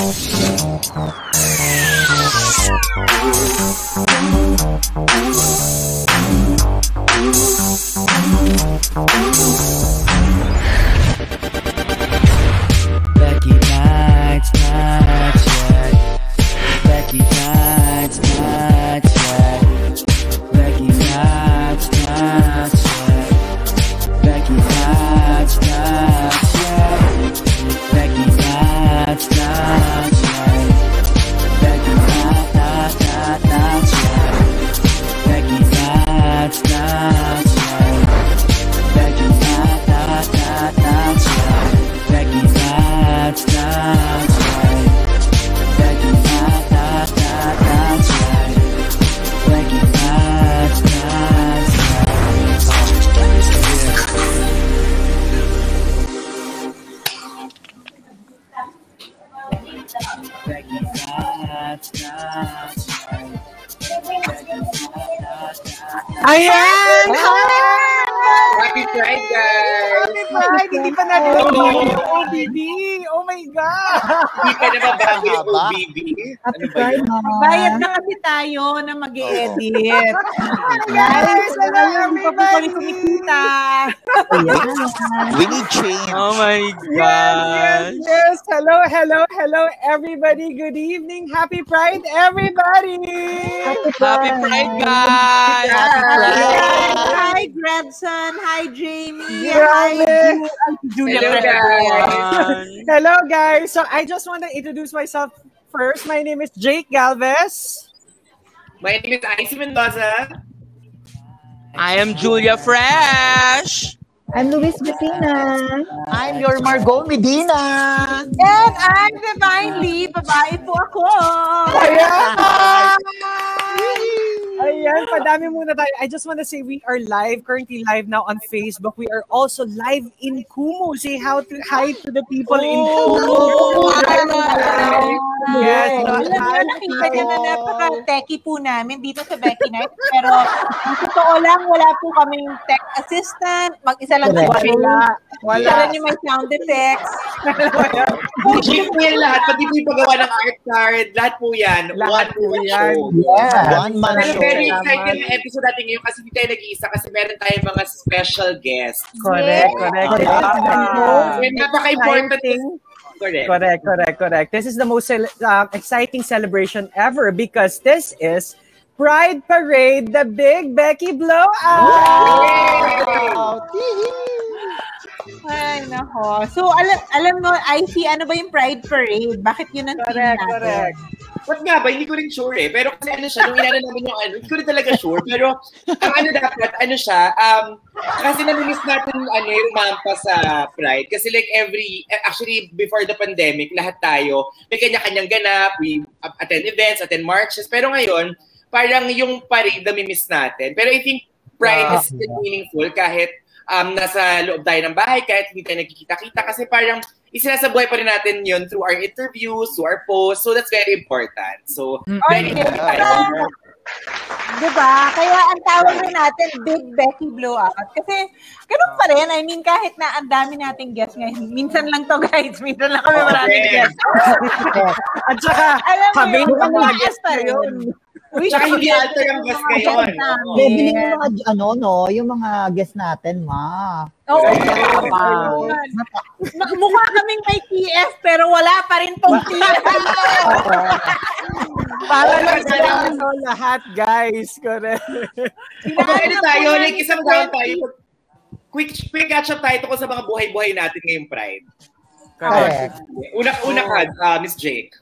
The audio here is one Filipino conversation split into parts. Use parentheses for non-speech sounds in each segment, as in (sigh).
Oh, oh, Ano ba yun? Mama. Bayad na kasi tayo na mag edit Guys, hello Hindi pa po kami everybody! kumikita. We need change. Oh my Yes, yes, yes. Hello, hello, hello, everybody. Good evening. Happy Pride, everybody. Happy Pride, guys! Happy Pride! Hi, Grebson. Hi, Jamie. Hi, Julia Hello, Pride. guys! Hello, guys. So I just want to introduce myself first. My name is Jake Galvez. My name is Icy Mendoza. I am Julia Fresh! I'm Luis Messina. I'm your Margot Medina. And I'm Divinely. Babae po ako. Ayan! Ayan, padami muna tayo. I just want to say we are live, currently live now on Facebook. We are also live in Kumu. Say how to hi to the people in Kumu. Yes. Alam niyo, nakita niyo na napaka-techy po namin dito sa Becky Night. (laughs) Pero totoo lang, wala po kaming tech assistant. Mag-isa lang si Jay. Wala. Wala. Wala niyo may sound effects. (laughs) Jake po yan lahat. Pati po yung paggawa ng art card. Lahat po yan. Lahat One po yan. One man show. Very excited na episode natin ngayon kasi hindi tayo nag-iisa kasi meron tayong mga special guests. Correct, correct. Correct. Ah. And napaka-important. Correct. Correct, correct, correct. This is the most uh, exciting celebration ever because this is Pride Parade, the Big Becky Blowout. Ay, nako. So, alam, alam mo, IC, ano ba yung Pride Parade? Bakit yun ang theme Correct, natin? correct. What nga ba? Hindi ko rin sure eh. Pero kasi ano siya, nung inano namin yung ano, hindi ko rin talaga sure. Pero ang ano dapat, ano siya, um, kasi namimiss natin ano, yung mampa sa Pride. Kasi like every, eh, actually before the pandemic, lahat tayo, may kanya-kanyang ganap, we attend events, attend marches. Pero ngayon, parang yung parade namimiss natin. Pero I think Pride is still meaningful kahit um, nasa loob tayo ng bahay, kahit hindi tayo nagkikita-kita. Kasi parang isinasabuhay pa rin natin yun through our interviews, through our posts. So that's very important. So, very Okay. tayo. Diba? Kaya ang tawag rin natin, Big Becky Blowout. Kasi, ganun pa rin. I mean, kahit na ang dami nating guests ngayon. Minsan lang to, guys. (laughs) Minsan lang kami maraming Okay. guests. At saka, Alam mo kami yun, yung mga mga guest pa na rin. Wish Tsaka ko hindi alter ang mga ngayon. namin. Bibili mo mga, ano, no, yung mga guest natin, ma. Oo. Wow. Ma- Mukha kaming may TF, pero wala pa rin tong TF. Para lang sa lahat, guys. Correct. Okay, ano tayo, like isang round tayo. Quick, quick catch up tayo tungkol sa mga buhay-buhay natin ngayong Pride. Correct. Una, una ka, uh, Miss Jake.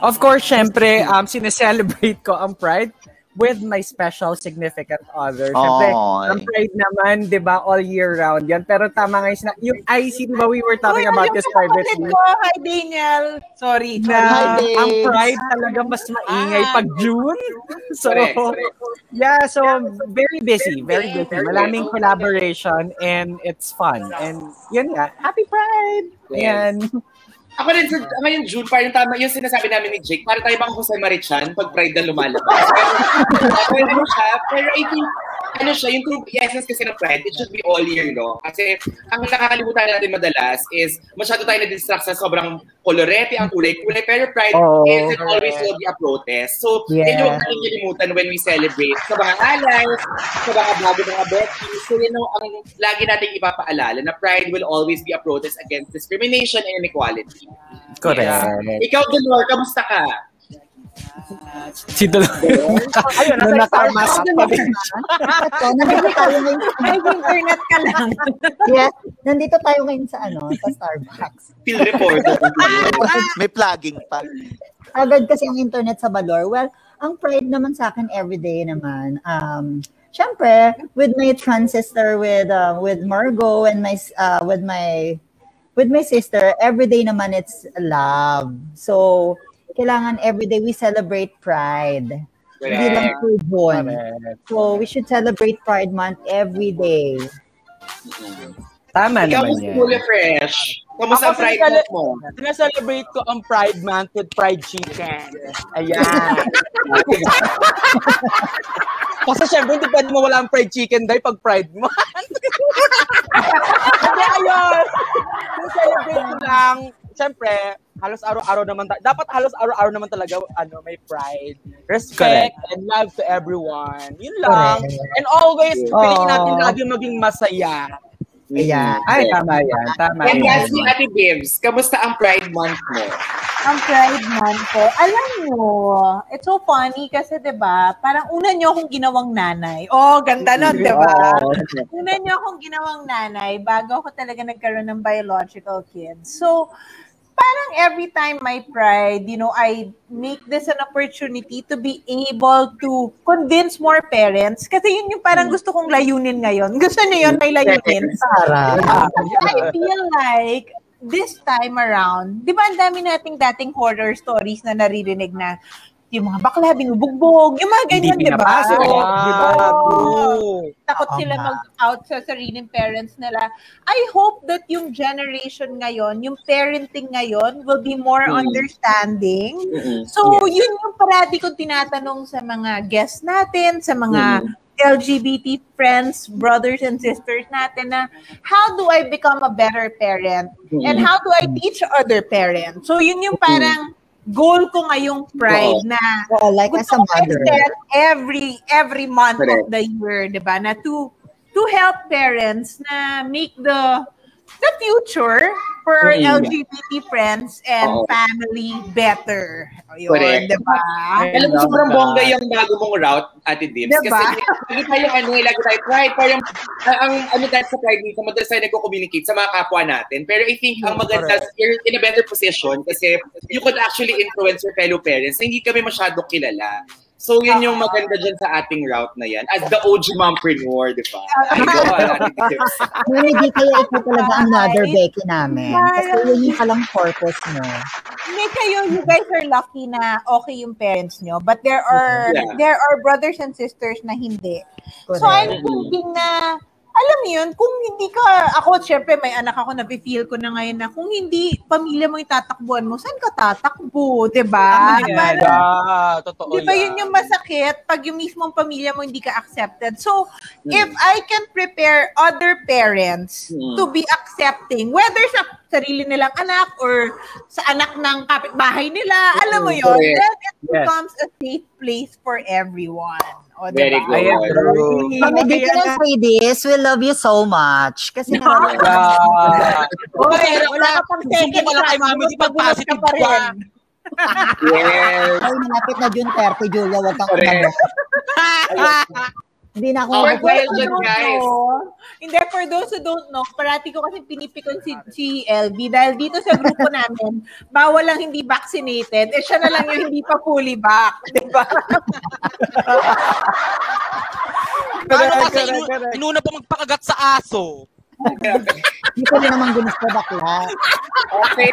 Of course, syempre, um, sineselebrate ko ang Pride with my special significant other. Syempre, Oy. ang Pride naman, di ba, all year round yan. Pero tama nga yung, yung IC, di ba, we were talking Uy, about this privately. ko, hi Daniel. Sorry. na Hi, ang Pride talaga mas maingay pag June. (laughs) So, yeah, so very busy, very busy. Maraming collaboration and it's fun. And yun nga, happy Pride! Ayan. Ako rin, sa, ngayon June, parang tama yung sinasabi namin ni Jake, para tayo bang Jose Marichan pag Pride na lumalabas. pero, ano siya, pero I think ano siya, yung true essence kasi ng Pride, it should be all year long. Kasi ang nakakalimutan natin madalas is masyado tayo na-distract sa sobrang kolorete, ang kulay-kulay, pero Pride Oo, is it always will be a protest. So, Yes. yun yung kalimutan when we celebrate sa mga allies, sa mga bago mga besties. So, yun ang, ang lagi nating ipapaalala na Pride will always be a protest against discrimination and inequality. Correct. Ikaw, Dolor, kamusta ka? Si Dolor. Ayun, Nung nasa nakama Starbucks. sa pabi. Ito, nandito tayo ngayon May internet ka lang. yes, nandito tayo ngayon sa ano, sa Starbucks. Field reporter. (laughs) May plugging pa. Agad kasi ang internet sa Balor. Well, ang pride naman sa akin everyday naman. Um, Siyempre, with my trans sister, with uh, with Margot, and my uh, with my with my sister, everyday naman it's love. So, kailangan everyday we celebrate pride. Hindi lang po yun. So, we should celebrate Pride Month every day. Tama Ikaw, naman yan. Kula Fresh. Kamusta ang Pride Month mo? Sineselebrate ko ang Pride Month with fried chicken. Ayan. (laughs) Kasi syempre, hindi pwede mawala ang fried chicken dahil pag Pride Month. Hindi, ayun. Sineselebrate ko lang. Syempre, halos araw-araw naman, ta- dapat halos araw-araw naman talaga ano, may pride. Respect and love to everyone. Yun lang. Correct. And always, piliin natin Aww. lagi maging masaya. Ayan. Ay, tama yan. Tama And yan. lastly, Ate Bibs, kamusta ang Pride Month mo? ang Pride Month ko, alam nyo, it's so funny kasi 'di ba parang una nyo akong ginawang nanay. Oh, ganda nun, 'di ba Una nyo akong ginawang nanay bago ako talaga nagkaroon ng biological kids. So, parang every time my pride, you know, I make this an opportunity to be able to convince more parents. Kasi yun yung parang gusto kong layunin ngayon. (laughs) Gusto nyo yun, may layunin. Sarah. I feel like this time around, di ba ang dami nating dating horror stories na naririnig na yung mga bakla, binubugbog, yung mga ganyan, Hindi di ba? pinapasok, di ba? True. Takot Oo sila mag-out sa sariling parents nila. I hope that yung generation ngayon, yung parenting ngayon, will be more Mm. understanding. Mm-mm. So, yun yung parati kong tinatanong sa mga guests natin, sa mga LGBT friends, brothers and sisters natin na how do I become a better parent? And how do I teach other parents? So, yun yung parang goal ko ngayong pride Oo. na Oh, like as gusto a mother. every every month Correct. of the year, 'di ba? Na to to help parents na make the the future for our Mm. LGBT friends and Oo. family better. Ayun, Correct. 'di ba? Alam mo, sobrang bongga yung bago mong route, Ate Dibs. Diba? Kasi lagi tayo, ano, eh, lagi tayo pride. Parang, ang, ang ano tayo sa pride dito, madalas tayo nagko-communicate sa mga kapwa natin. Pero I think ang maganda, you're in a better position kasi you could actually influence your fellow parents na hindi kami masyado kilala. So, yun yung maganda dyan sa ating route na yan. As the OG mompreneur, di ba? (laughs) Kung hindi kaya ito talaga ang mother Becky namin. Kasi yun yung palang purpose mo. Hindi kayo, you guys are lucky na okay yung parents nyo. But there are Yeah. there are brothers and sisters na hindi. So Correct. I'm thinking na, alam mo yun, kung hindi ka, ako syempre may anak ako na feel ko na ngayon na kung hindi pamilya mo yung tatakbuhan mo, saan ka tatakbo, 'di ba? Yeah, totoo Di ba yun yung masakit pag yung mismong pamilya mo hindi ka accepted? So, if I can prepare other parents Hmm. to be accepting, whether sa sarili nilang anak or sa anak ng kapitbahay nila, alam mo yun, Correct. then it Yes. becomes a safe place for everyone. O, Very diba? good. Ayan, true. Kami dito ng say this, we love you so much. Kasi nararamdaman Yeah. Oy, wala ka pang Sige second pala kay mami, di pag-positive pa rin. (laughs) Yes. Ay, malapit na June 30, Julia, wag kang umabot. (laughs) Hindi na ako Oh, For those well who don't guys. know, hindi, for those who don't know, parati ko kasi pinipikon si, si LV dahil dito sa grupo (laughs) namin, bawal lang hindi vaccinated, eh siya na lang yung hindi pa fully back. Di ba? Ano kasi inu- inuna pa magpakagat sa aso. Hindi ko rin naman ginusto bakla. Okay.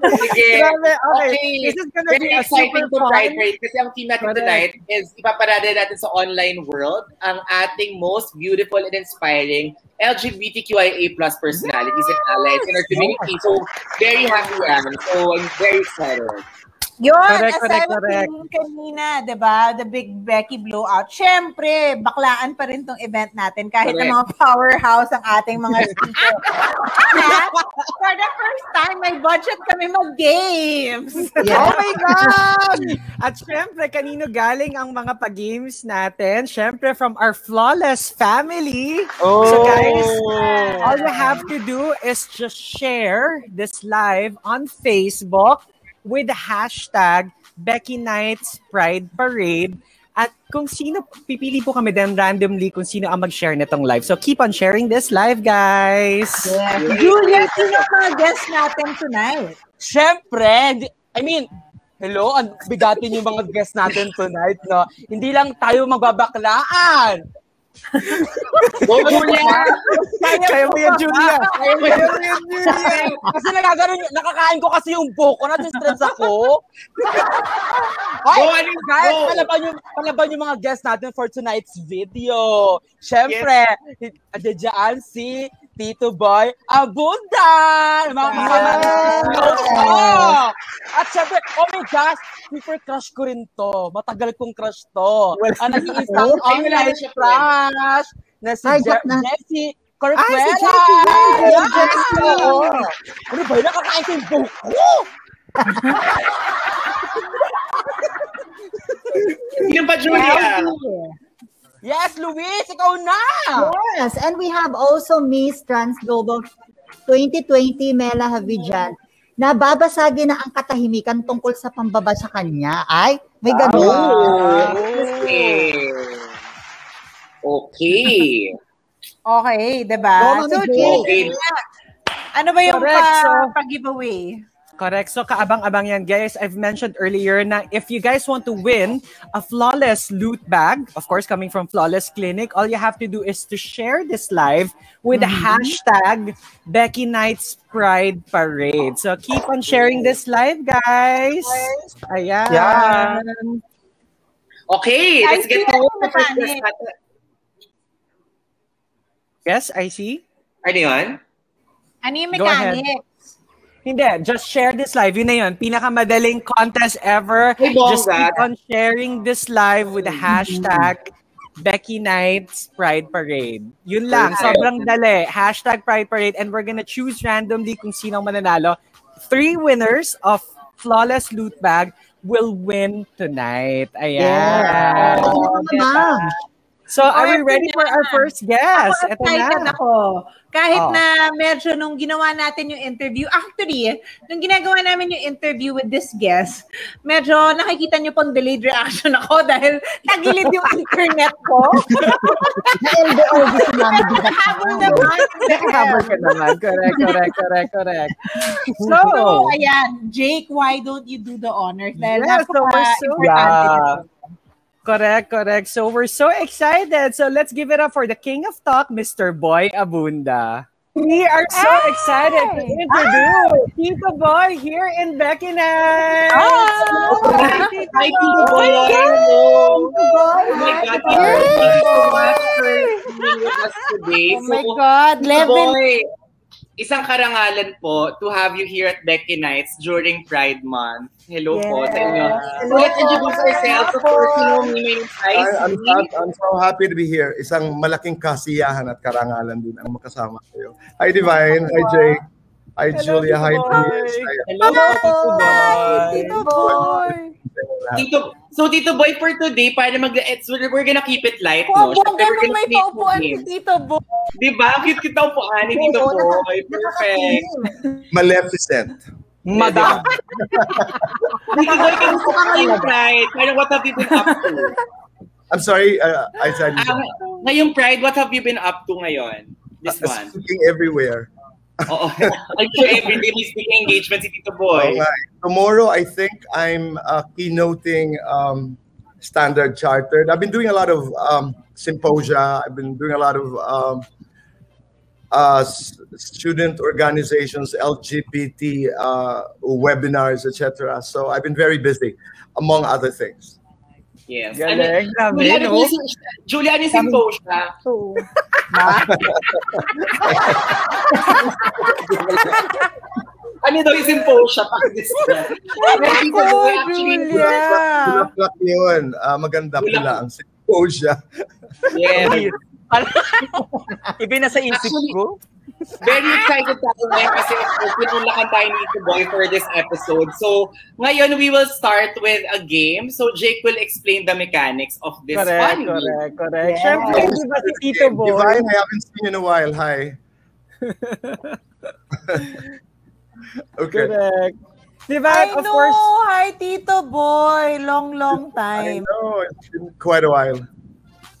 Sige. Grabe, okay. Okay. This is gonna Very be a exciting super to fun. Pride Parade kasi ang theme natin tonight is ipaparada natin sa online world ang ating most beautiful and inspiring LGBTQIA plus personalities and allies in our community. So, very happy yan. So, I'm very excited. Yun, Correct, as correct, I was correct. saying kanina, di ba, the Big Becky blowout. Siyempre, baklaan pa rin tong event natin kahit na (laughs) mga powerhouse ang ating mga (laughs) speaker. For the first time, may budget kami mag-games. Oh my God! At syempre, kanino galing ang mga pag-games natin? Syempre, from our flawless family. So guys, all you have to do is just share this live on Facebook with the hashtag Becky Nights Pride Parade. At kung sino, pipili po kami din randomly kung sino ang mag-share nitong live. So keep on sharing this live, guys. Julia, sino ang mga guests natin tonight? Siyempre, I mean, hello, ang bigatin yung mga guests natin tonight, no? Hindi lang tayo magbabaklaan. Go, Julia! Kaya mo yan, Julia. Kaya mo yan, Julia. kasi nagaganon, nakakain ko kasi yung buko, na-stress ako. Ay, Go, Aling, guys, go. palaban yung, palaban yung mga guests natin for tonight's video. Siyempre, yes. dyan si Tito Boy Abundan! Mga kasama Yes. At syempre, oh my gosh, super crush ko rin to. Matagal kong crush to. Ang naging isang Ay, wala na online siya, crush na si Ay, Je- joke na. Jessie Ay, Corcuera. si Jessie, Yes! Jessie. Oo. Ano ba yun? Nakakain ko yung buko. Sino ba, Julia? Yes, Luis, ikaw na! Yes, and we have also Miss Trans Global 2020 Mela Havijan. Nababasagin na ang katahimikan tungkol sa pambaba sa kanya. Ay, may ganun. Oh, okay. Okay. Okay, di ba? Go, Mami So, Jo. Jay, ano ba yung Correct, pa, so- pag-giveaway? Correct. So kaabang-abang yan, guys. I've mentioned earlier na if you guys want to win a flawless loot bag, of course, coming from Flawless Clinic, all you have to do is to share this live with the hashtag Becky Nights Pride Parade. So keep on sharing this live, guys. Ayan. Yeah. Okay, let's I get to the first mechanic. guest natin. Yes, I see. Anyone? yun? Ano yung Go ahead. mechanics? Hindi, just share this live. Yun na yun. Pinakamadaling contest ever. Bongga. Just keep on sharing this live with the hashtag Becky Nights Pride Parade. Yun lang. Okay. Sobrang dali. Hashtag Pride Parade. And we're gonna choose randomly kung sino ang mananalo. Three winners of Flawless Loot Bag will win tonight. Ayan. Yeah. Diba? So, are we ready for our first guest? Ako Ito excited na. ako. Kahit Oh. na medyo nung ginawa natin yung interview, actually, nung ginagawa namin yung interview with this guest, medyo nakikita niyo pong delayed reaction (laughs) ako dahil nagilid yung (laughs) internet ko. Na-LDR si Mami Dida. Habol naman. Cover ka naman. Correct, correct, correct, correct. So, ayan, Jake, why don't you do the honors? Dahil Yes, so we're so- Yeah. Nito. Correct, correct. So we're so excited. So let's give it up for the king of talk, Mr. Boy Abunda. We are so excited to introduce Tito Boy here in Beckina. Hi! Hi, Tito Boy! Oh my God, thank you so much for being with us today. Oh my God, Tito level Boy, isang karangalan po to have you here at Becky Nights during Pride Month. Hello po sa inyo. So let's introduce ourselves. Of course, you know me, I'm, hap- I'm so happy to be here. Isang malaking kasiyahan at karangalan din ang makasama kayo. Hi Divine, hi Jake, hi Hello, Julia, hi. Boy. Hi, Hello, Tito Boy. Tito Boy! Tito, so Tito Boy, for today, para mag it's, we're, we're gonna keep it light, Oh, no? Syempre, we're gonna may paupuan si. Tito Boy. Di ba? Ang cute-cute ang upuan ni Tito Boy. Perfect. Maleficent. Madam. (laughs) Tito Boy, kamusta ka ngayong Pride? Parang what have you been up to? I'm sorry, uh, I said Ah, ngayong Pride, what have you been up to ngayon? This one. speaking everywhere. Oo. (laughs) I'm sure every day may speaking engagement si Tito Boy. Eh. Tomorrow, I think I'm uh, keynoting um, Standard Chartered. I've been doing a lot of um, symposia. I've been doing a lot of um, uh, student organizations, LGBT uh, webinars, etc. So I've been very busy, among other things. Yes. Galing, grabe, Julia, ano no? yung, Julia, ano yung symposia? Ano Ano daw yung symposia pag Ako, Julia. Bulaklak yun. Ah, maganda pala ang symposia. Yes. (laughs) Ibi na sa isip Actually- ko. Very excited tayo ngayon kasi of course, pinulakan tayo ni Tito Boy for this episode. So, ngayon we will start with a game. So, Jake will explain the mechanics of this Correct, fun game. correct, correct. Yes. Siyempre, di ba si Tito Boy? Divine, I haven't seen you in a while. Hi. (laughs) okay. Correct. Di ba, I of know. course, Hi, Tito Boy. Long, long time. I know, it's been quite a while.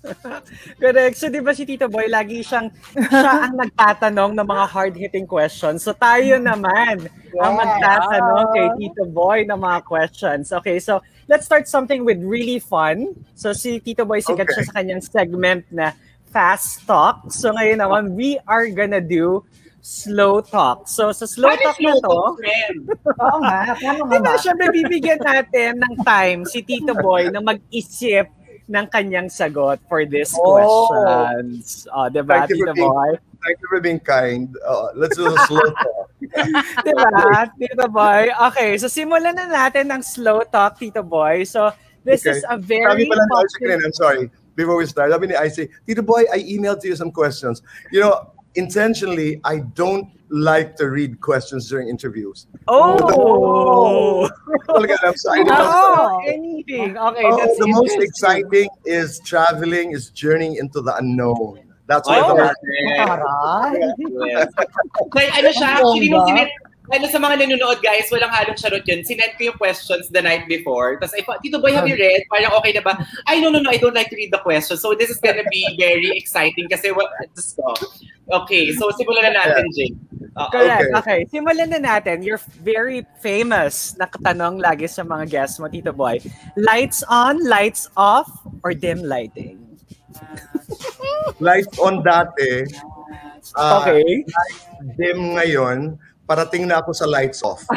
(laughs) Correct. So, di ba si Tito Boy, lagi siyang, siya ang (laughs) nagtatanong ng mga hard-hitting questions. So, tayo naman ang magtatanong kay Tito Boy ng mga questions. Okay, so, let's start something with really fun. So, si Tito Boy, sikat Okay. siya sa kanyang segment na Fast Talk. So, ngayon naman, we are gonna do slow talk. So, sa slow What talk is na slow to? (laughs) Oo nga, paano nga Diba, ba? syempre bibigyan natin ng time si Tito Boy na mag-isip ng kanyang sagot for these Oh. questions. Oh, diba, Thank you Tito for being- Boy? Thank you for being kind. Uh, let's do a slow (laughs) talk. Diba, Tito Boy? Okay, so simulan na natin ng slow talk, Tito Boy. So, this Okay. is a Sabi very pala popular... kanina, I'm sorry. Before we start, sabi ni Isaac, Tito Boy, I emailed you some questions. You know, intentionally, I don't like to read questions during interviews. Oh! Talaga, I'm sorry. I don't- Oh. Anything. Okay, Oh, that's the most exciting is traveling, is journeying into the unknown. That's what Oh, the correct. Taray. Yes. Kaya ano siya, Ang actually, nung bongga. sinet, ano sa mga nanonood guys, walang halong charot yun. Sinet ko yung questions the night before. Tapos, ay, Tito Boy, have you read? Parang okay na ba? Ay, no, no, no, I don't like to read the questions. So, this is gonna be very exciting kasi, what, just go. Okay, so simulan na natin, Jake. Uh, Correct. Okay. Okay. Simulan na natin. You're very famous na katanong lagi sa mga guests mo, Tito Boy. Lights on, lights off, or dim lighting? (laughs) lights on dati. ah, Okay. Dim ngayon, parating na ako sa lights off. (laughs)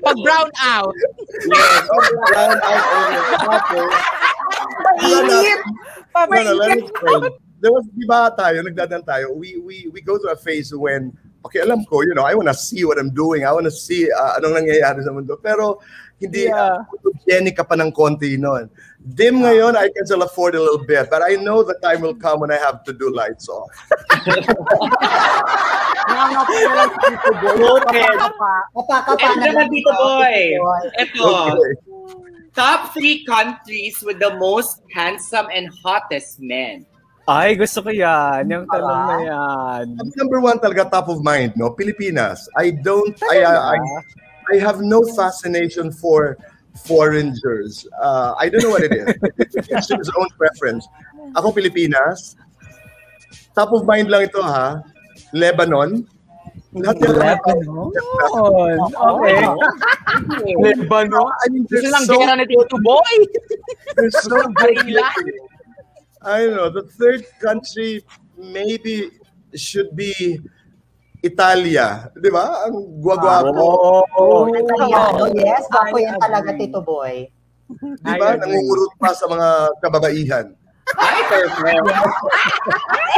Pag brown out. Yes, brown out over. Tapos, me explain. There was, di ba tayo, nagdadan tayo, we, we, we go to a phase when, okay, alam ko, you know, I wanna see what I'm doing. I wanna see uh, anong nangyayari sa mundo. Pero, hindi, Yeah. yeah. ka pa ng konti noon. Dim ngayon, I can still afford a little bit. But I know the time will come when I have to do lights off. And na naman, lang Tito ito, Boy. Ito, Okay. top three countries with the most handsome and hottest men. Ay, gusto ko yan. Yung tanong na yan. Number one talaga top of mind, no? Pilipinas. I don't, I, I, I, I have no fascination for foreigners. Uh, I don't know what it is. (laughs) It's his own preference. Ako Pilipinas. Top of mind lang ito ha. Lebanon. Lahat. Lebanon. Okay. Lebanon. I mean, Gusto they're lang so, gera ni Tito Boy. (laughs) they're so good. I don't know. The third country maybe should be Italia. Di ba? Ang guwagwapo. Oh, Italiano, yes. Ako yan talaga, Tito Boy. Di ba? Nangungurot pa sa mga kababaihan. Ay, perfect. Ay,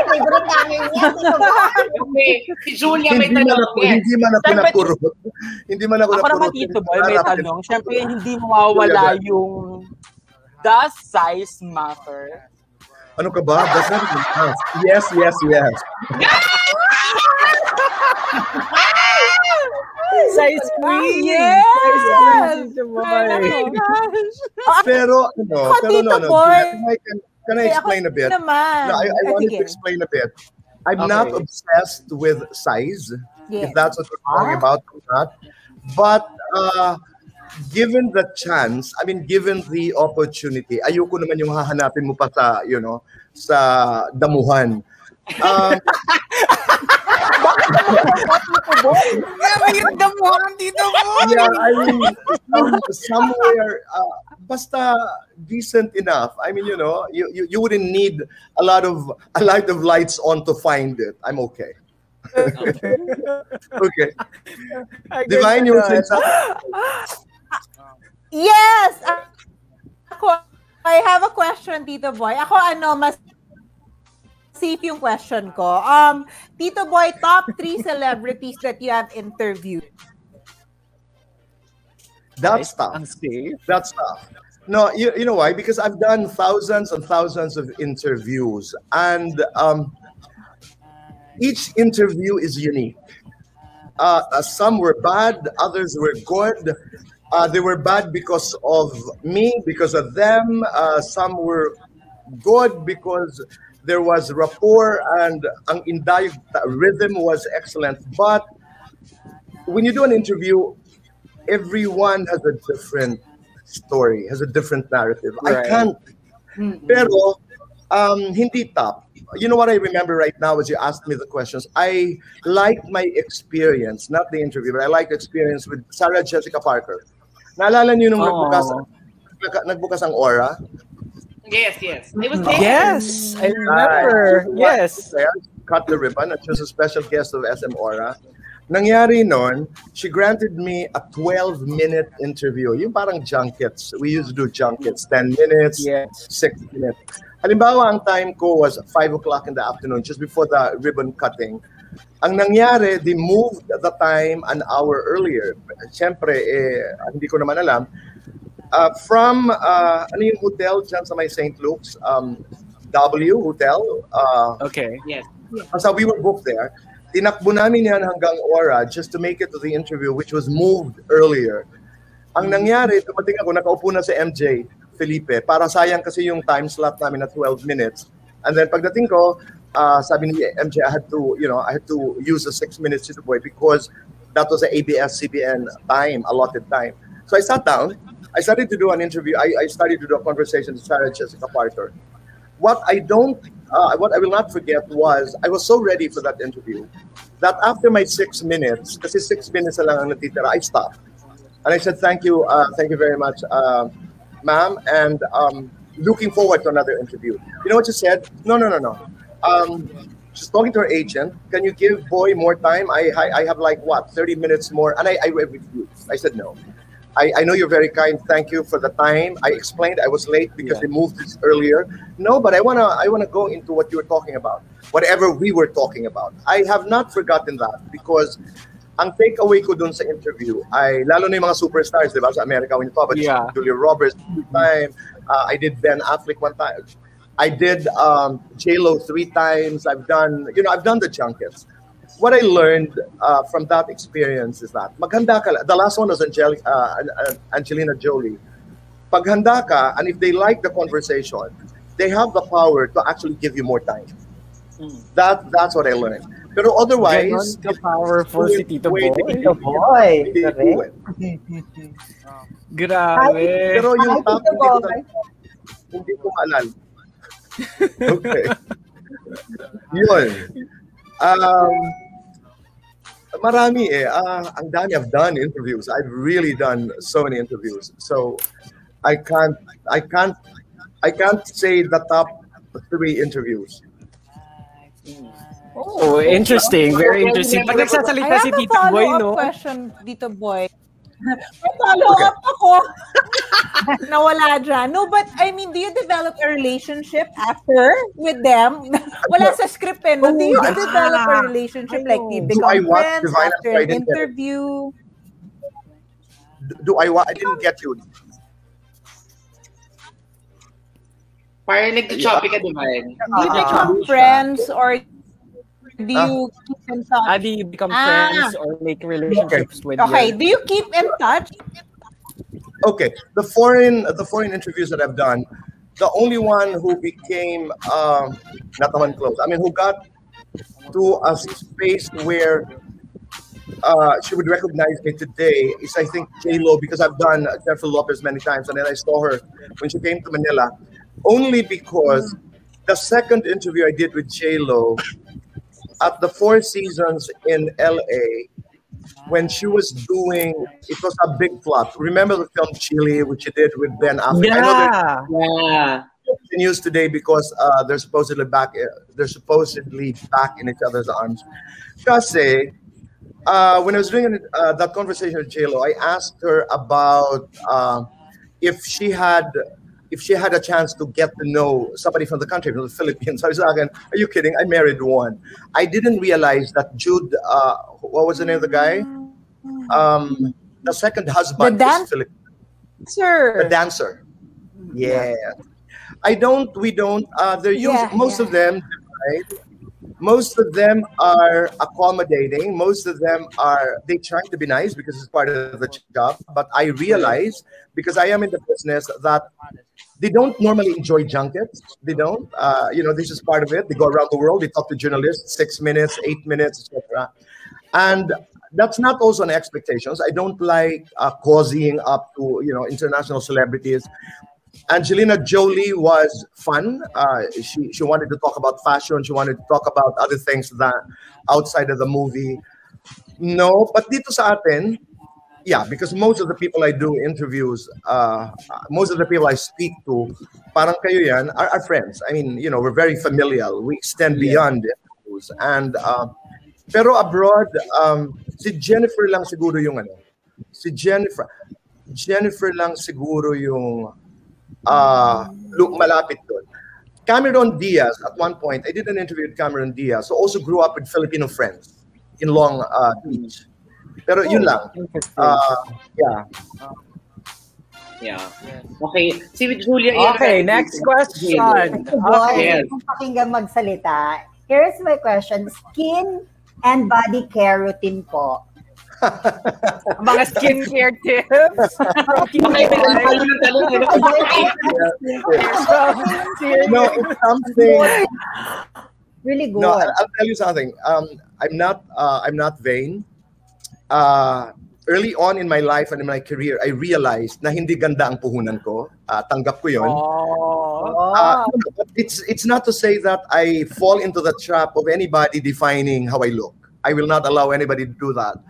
yan, Tito Boy. Okay, si Julia may tanong ako, din. hindi man ako nakurot. Hindi man ako Ako naman. Tito Boy, may tanong. Siyempre, hindi mawawala yung does size matter? Ano ka ba? Does not even count. Yes, yes, yes. Size queen. Yes! Size queen. Tito Pero, ano, pero no, no. Can I, can, can I explain a bit? Naman. No, I, I Ah, wanted sige. to explain a bit. I'm Okay. not obsessed with size, Yes. if that's what we're talking about or not. But uh, given the chance, I mean, given the opportunity, ayoko naman yung hahanapin mo pa sa, you know, sa damuhan. Um, yung damuhan dito mo. yeah, I mean, some, somewhere, uh, basta decent enough. I mean, you know, you, you, you wouldn't need a lot of a lot of lights on to find it. I'm okay. okay. (laughs) Ay, Divine, something? (laughs) Yes! Ako, I have a question, Tito Boy. Ako ano, mas safe yung question ko. Um, Tito Boy, top three (laughs) celebrities that you have interviewed. That's tough. Ang safe. That's tough. No, you, you know why? Because I've done thousands and thousands of interviews, and um, each interview is unique. Uh, uh, some were bad, others were good. Uh, they were bad because of me, because of them. Uh, some were good because there was rapport and ang inday rhythm was excellent. But when you do an interview, everyone has a different story, has a different narrative. I can't. Pero um, hindi top. You know what I remember right now as you asked me the questions? I like my experience, not the interview, but I like the experience with Sarah Jessica Parker. Naalala niyo nung Oh. nagbukas, nag- nagbukas ang Aura? Yes, yes. It was there. Yes, I remember. Yes. There, cut the ribbon, and she was a special guest of SM Aura. Nangyari nun, she granted me a 12-minute interview. Yung parang junkets. We used to do junkets, 10 minutes, Yes. 6 minutes. Halimbawa, ang time ko was 5 o'clock in the afternoon, just before the ribbon cutting. Ang nangyari, they moved the time an hour earlier. Siyempre, eh, hindi ko naman alam. Uh, from, uh, ano yung hotel dyan sa may St. Luke's? Um, W Hotel. Uh, Okay. Yes. Basta we were booked there. Tinakbo namin yan hanggang Aura just to make it to the interview which was moved earlier. Ang nangyari, dumating ako, nakaupo na si MJ Felipe para sayang kasi yung time slot namin na 12 minutes. And then pagdating ko, uh, sabi ni MJ, I had to, you know, I had to use the six minutes to boy because that was the ABS-CBN time, allotted time. So I sat down, I started to do an interview, I, I started to do a conversation with Sarah Jessica Parker what I don't, uh, what I will not forget was I was so ready for that interview that after my six minutes, kasi six minutes lang ang natitira, I stopped. And I said, thank you, uh, thank you very much, uh, ma'am, and um, looking forward to another interview. You know what she said? No, no, no, no. Um, she's talking to her agent. Can you give boy more time? I, I, I have like what, 30 minutes more? And I, I refused. I said no. I, I know you're very kind. Thank you for the time. I explained I was late because they moved this earlier. No, but I wanna I wanna go into what you were talking about. Whatever we were talking about. I have not forgotten that because ang takeaway ko dun sa interview ay lalo na yung mga superstars, di ba, sa America when you talk about Yeah. Julia Roberts time, uh, I did Ben Affleck one time. I did um, J-Lo three times. I've done, you know, I've done the junkets what I learned uh, from that experience is that maghanda ka. The last one was Angel, uh, An- An- Angelina Jolie. Paghanda ka, and if they like the conversation, they have the power to actually give you more time. That that's what I learned. But otherwise, the power for si Tito Wait, Boy. Tito Boy. they do it. Grabe. Pero yung Ay, hindi ko, hindi ko maalala. Okay. Yun. Um, marami eh. Ah, ang dami. I've done interviews. I've really done so many interviews. So I can't, I can't, I can't say the top three interviews. Oh, interesting. Very interesting. Pag I nagsasalita have si a Tito Boy, follow-up no? question, Tito Boy. May follow-up ako. (laughs) Nawala dyan. No, but I mean, do you develop a relationship after with them? (laughs) Wala sa script eh. No? Do you Oh, develop a relationship like you Do I become watch friends Divine after Friday an interview? Do, do I, wa- I didn't get you. Parang nag-choppy ka, di ba? Do you Ah, become friends or do you keep in touch? How do you become Ah. friends or make relationships with Okay, your... do you keep in touch? okay the foreign the foreign interviews that i've done the only one who became um not the one close i mean who got to a space where uh, she would recognize me today is I think J Lo because I've done Jennifer Lopez many times and then I saw her when she came to Manila only because the second interview I did with J Lo at the Four Seasons in LA when she was doing it was a big flop. Remember the film Chile, which she did with Ben Affleck? I know Yeah. Yeah. it's in news today because uh, they're supposedly back. uh, They're supposedly back in each other's arms. Kasi, uh, when I was doing uh, that conversation with JLo, I asked her about uh, if she had, if she had a chance to get to know somebody from the country, from the Philippines. Sabi sa akin, are you kidding? I married one. I didn't realize that Jude, uh, what was the name of the guy? Um, the second husband The is dan- Filipino. the Sir. dancer. Yeah. I don't, we don't, uh, they're used, Yeah, most yeah. of them, right? Most of them are accommodating. Most of them are, they try to be nice because it's part of the job. But I realize, because I am in the business, that they don't normally enjoy junkets. They don't. Uh, you know, this is part of it. They go around the world, they talk to journalists, six minutes, eight minutes, etc. And that's not also an expectations. I don't like uh, cozying up to you know international celebrities. Angelina Jolie was fun. Uh, she she wanted to talk about fashion. She wanted to talk about other things that outside of the movie. No, but dito sa atin, yeah, because most of the people I do interviews, uh, most of the people I speak to, parang kayo yan, are, are friends. I mean, you know, we're very familial. We extend beyond interviews. And, uh, pero abroad, um, si Jennifer lang siguro yung ano, si Jennifer, Jennifer lang siguro yung uh, malapit doon. Cameron Diaz, at one point, I did an interview with Cameron Diaz, who also grew up with Filipino friends in Long uh, Beach. Pero yun lang. Uh, yeah. Yeah. Okay. Si Julia. Okay, next question. Kung pakinggan magsalita, here's my question. Skin and body care routine po. Mga skincare tips. Okay, talo ng. No, it's something. Really good. No, I- I'll tell you something. Um, I'm not. Uh, I'm not vain. Uh, early on in my life and in my career, I realized na hindi ganda ang puhunan ko. Uh, tanggap ko yun. Oh. Uh, but it's it's not to say that I fall into the trap of anybody defining how I look. I will not allow anybody to do that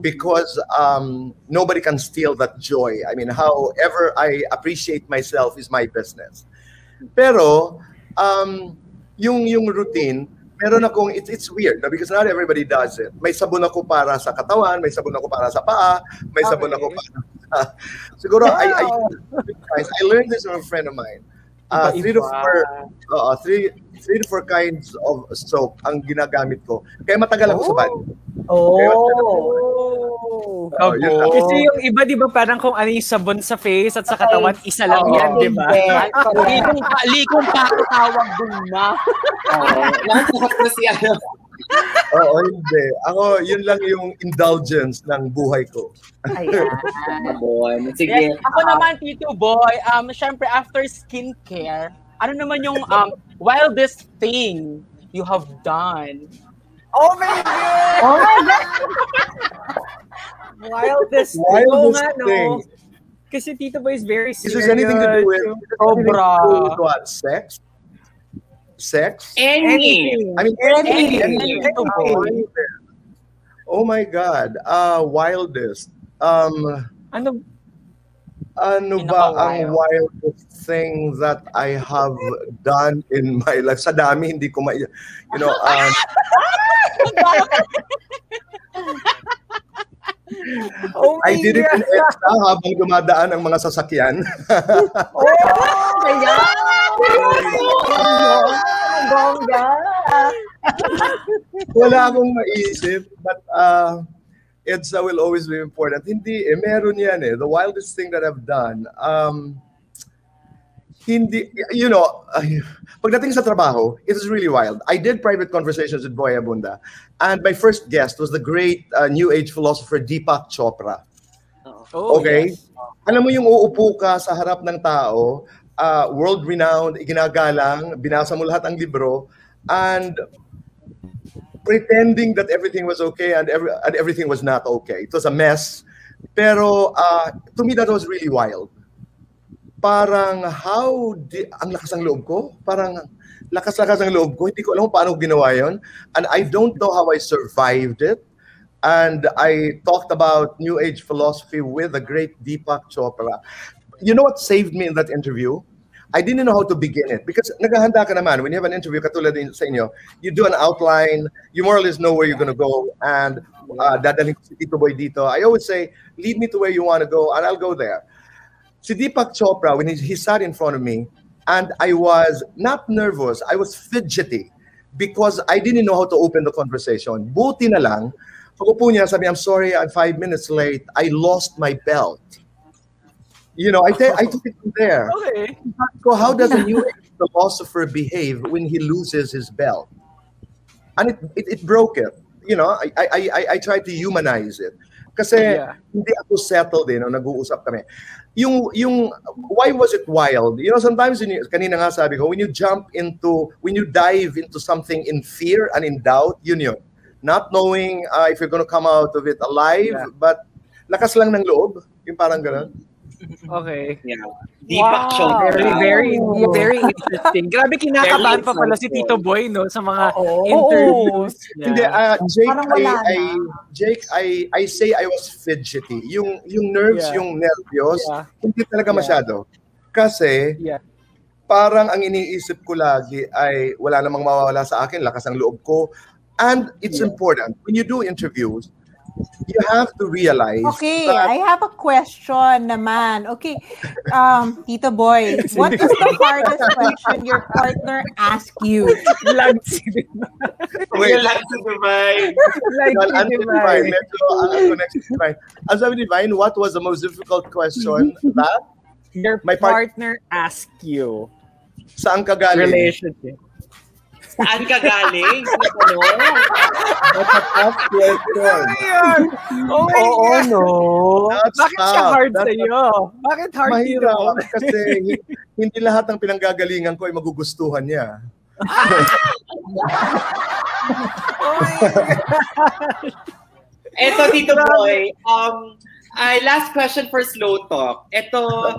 because um, nobody can steal that joy. I mean, however I appreciate myself is my business. Pero um, yung yung routine, meron akong it's it's weird no? because not everybody does it. May sabon ako para sa katawan, may sabon ako para sa paa, may sabon ako para sa (laughs) siguro I, I I learned this from a friend of mine. Uh, three to four uh, three three to four kinds of soap ang ginagamit ko. Kaya matagal ako sa body. Oh. Oh, yun lang. Kasi yung iba, di ba, parang kung ano yung sabon sa face at sa katawan, isa lang Oo, yan, di ba? (laughs) Likong pa, likong pa tawag dun na. Lahat na si ano. Oo, hindi. Ako, yun lang yung indulgence ng buhay ko. Ayan. (laughs) Sige. Yes, ako naman, Tito Boy, um, syempre, after skincare, ano naman yung um, wildest thing you have done? Oh my God! Oh my God! Wildest thing. Wildest no? thing. Kasi Tito Boy is very This serious. has anything to do with, this has anything Sobra. to do with what? Sex? Sex? Any. Anything. I mean, Anything. anything. Tito Boy. Oh my God. Uh, wildest. Um, Ano? Ano ba ang wildest thing that I have done in my life? Sa dami, hindi ko ma... You know, um, Oh I did it in. EDSA habang dumadaan ang mga sasakyan. Ayan! Bongga! Wala akong maisip, but uh, EDSA will always be important. Hindi, eh, meron yan eh. The wildest thing that I've done, um, hindi, you know, ay, pagdating sa trabaho, it is really wild. I did private conversations with Boy Abunda, and my first guest was the great uh, New Age philosopher Deepak Chopra. Oh, Okay? yes. Alam mo yung uupo ka sa harap ng tao, uh, world-renowned, iginagalang, binasa mo lahat ang libro, and pretending that everything was okay and, every, and everything was not okay. It was a mess. Pero uh, to me, that was really wild. Parang how, di, ang lakas ng loob ko? Parang lakas-lakas ng loob ko. Hindi ko alam paano ginawa yun. And I don't know how I survived it. And I talked about New Age philosophy with the great Deepak Chopra. You know what saved me in that interview? I didn't know how to begin it because naghahanda ka naman. When you have an interview, katulad din sa inyo, you do an outline, you more or less know where you're going to go, and uh, dadalhin ko si Tito Boy dito. I always say, lead me to where you want to go, and I'll go there. si Deepak Chopra, when he, he sat in front of me, and I was not nervous, I was fidgety because I didn't know how to open the conversation. Buti na lang, pag-upo niya, sabi, I'm sorry, I'm five minutes late. I lost my belt. You know, I, ta- I took it from there. (laughs) Okay. So how does a new philosopher behave when he loses his belt? And it, it, it broke it. You know, I, I, I, I tried to humanize it. Kasi Yeah. hindi ako settled eh, no, nag-uusap kami. Yung, yung, why was it wild? You know, sometimes, when you, kanina nga sabi ko, when you jump into, when you dive into something in fear and in doubt, yun yun. Not knowing uh, if you're gonna come out of it alive, Yeah. but lakas lang ng loob, yung parang gano'n. Okay. Yeah. Deepak Chopra. Very, very, very interesting. Grabe kinakabahan pa pala si Tito Boy, no? Sa mga interviews. niya. Hindi, ah, Jake, I, I. Jake, I, I say I was fidgety. Yung, yung nerves, Yeah. yung nervyos, Yeah. hindi talaga Yeah. masyado. Kasi, Yeah. parang ang iniisip ko lagi ay wala namang mawawala sa akin, lakas ng loob ko. And it's important, when you do interviews, you have to realize Okay, that I have a question naman. Okay, um, Tito Boy, what is the (laughs) hardest question your partner asked you? Lag si Wait, lang sa Dubai. Lag Well, si ano si Divine, medyo ang ang connection Divine. Ang sabi Divine, what was the most difficult question that Your My part- partner asked you saan ka galing? relationship. Saan ka galing? Sa ano? That's a tough question. Ayan! Oh my Oo, God! no? That's Bakit siya tough. hard That's sa'yo? Bakit hard Mahirap sa'yo? kasi hi- hindi lahat ng pinanggagalingan ko ay magugustuhan niya. Eto, Tito Boy. Um, ay, last question for Slow Talk. Ito,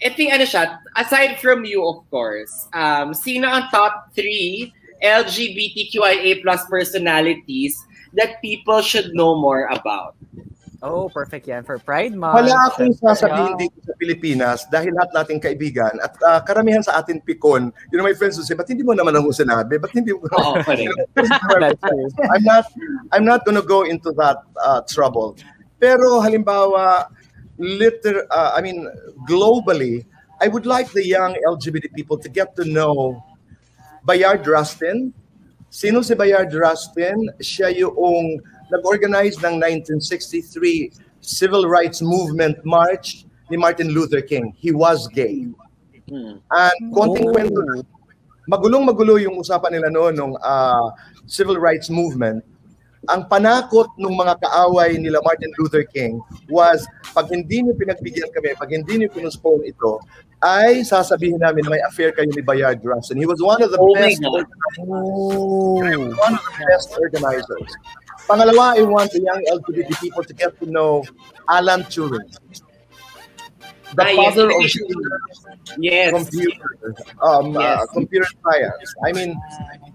ito yung ano siya, aside from you, of course, um, sino ang top three LGBTQIA plus personalities that people should know more about? Oh, perfect yan for Pride Month. Wala akong sasabihin dito sa Pilipinas dahil lahat nating kaibigan at ah, karamihan sa atin pikon. You know, my friends will say, ba't hindi mo naman ako sinabi? Ba't hindi mo. (laughs) That's true. I'm not I'm not gonna go into that uh, trouble. Pero halimbawa, liter, uh, I mean, globally, I would like the young LGBT people to get to know Bayard Rustin. Sino si Bayard Rustin? Siya yung nag-organize ng 1963 Civil Rights Movement March ni Martin Luther King. He was gay. And konting kwento magulong-magulo yung usapan nila noon nung ah, civil rights movement. Ang panakot ng mga kaaway nila Martin Luther King was pag hindi niyo pinagbigyan kami, pag hindi niyo pinuspone ito, ay sasabihin namin na may affair kayo ni Bayard Rustin. He was one of the Oh best was one of the best organizers. Pangalawa, I want the young LGBT people to get to know Alan Turing. The Ah, yes, father of education. Yes. computer, um, uh, Yes. computer science. I mean,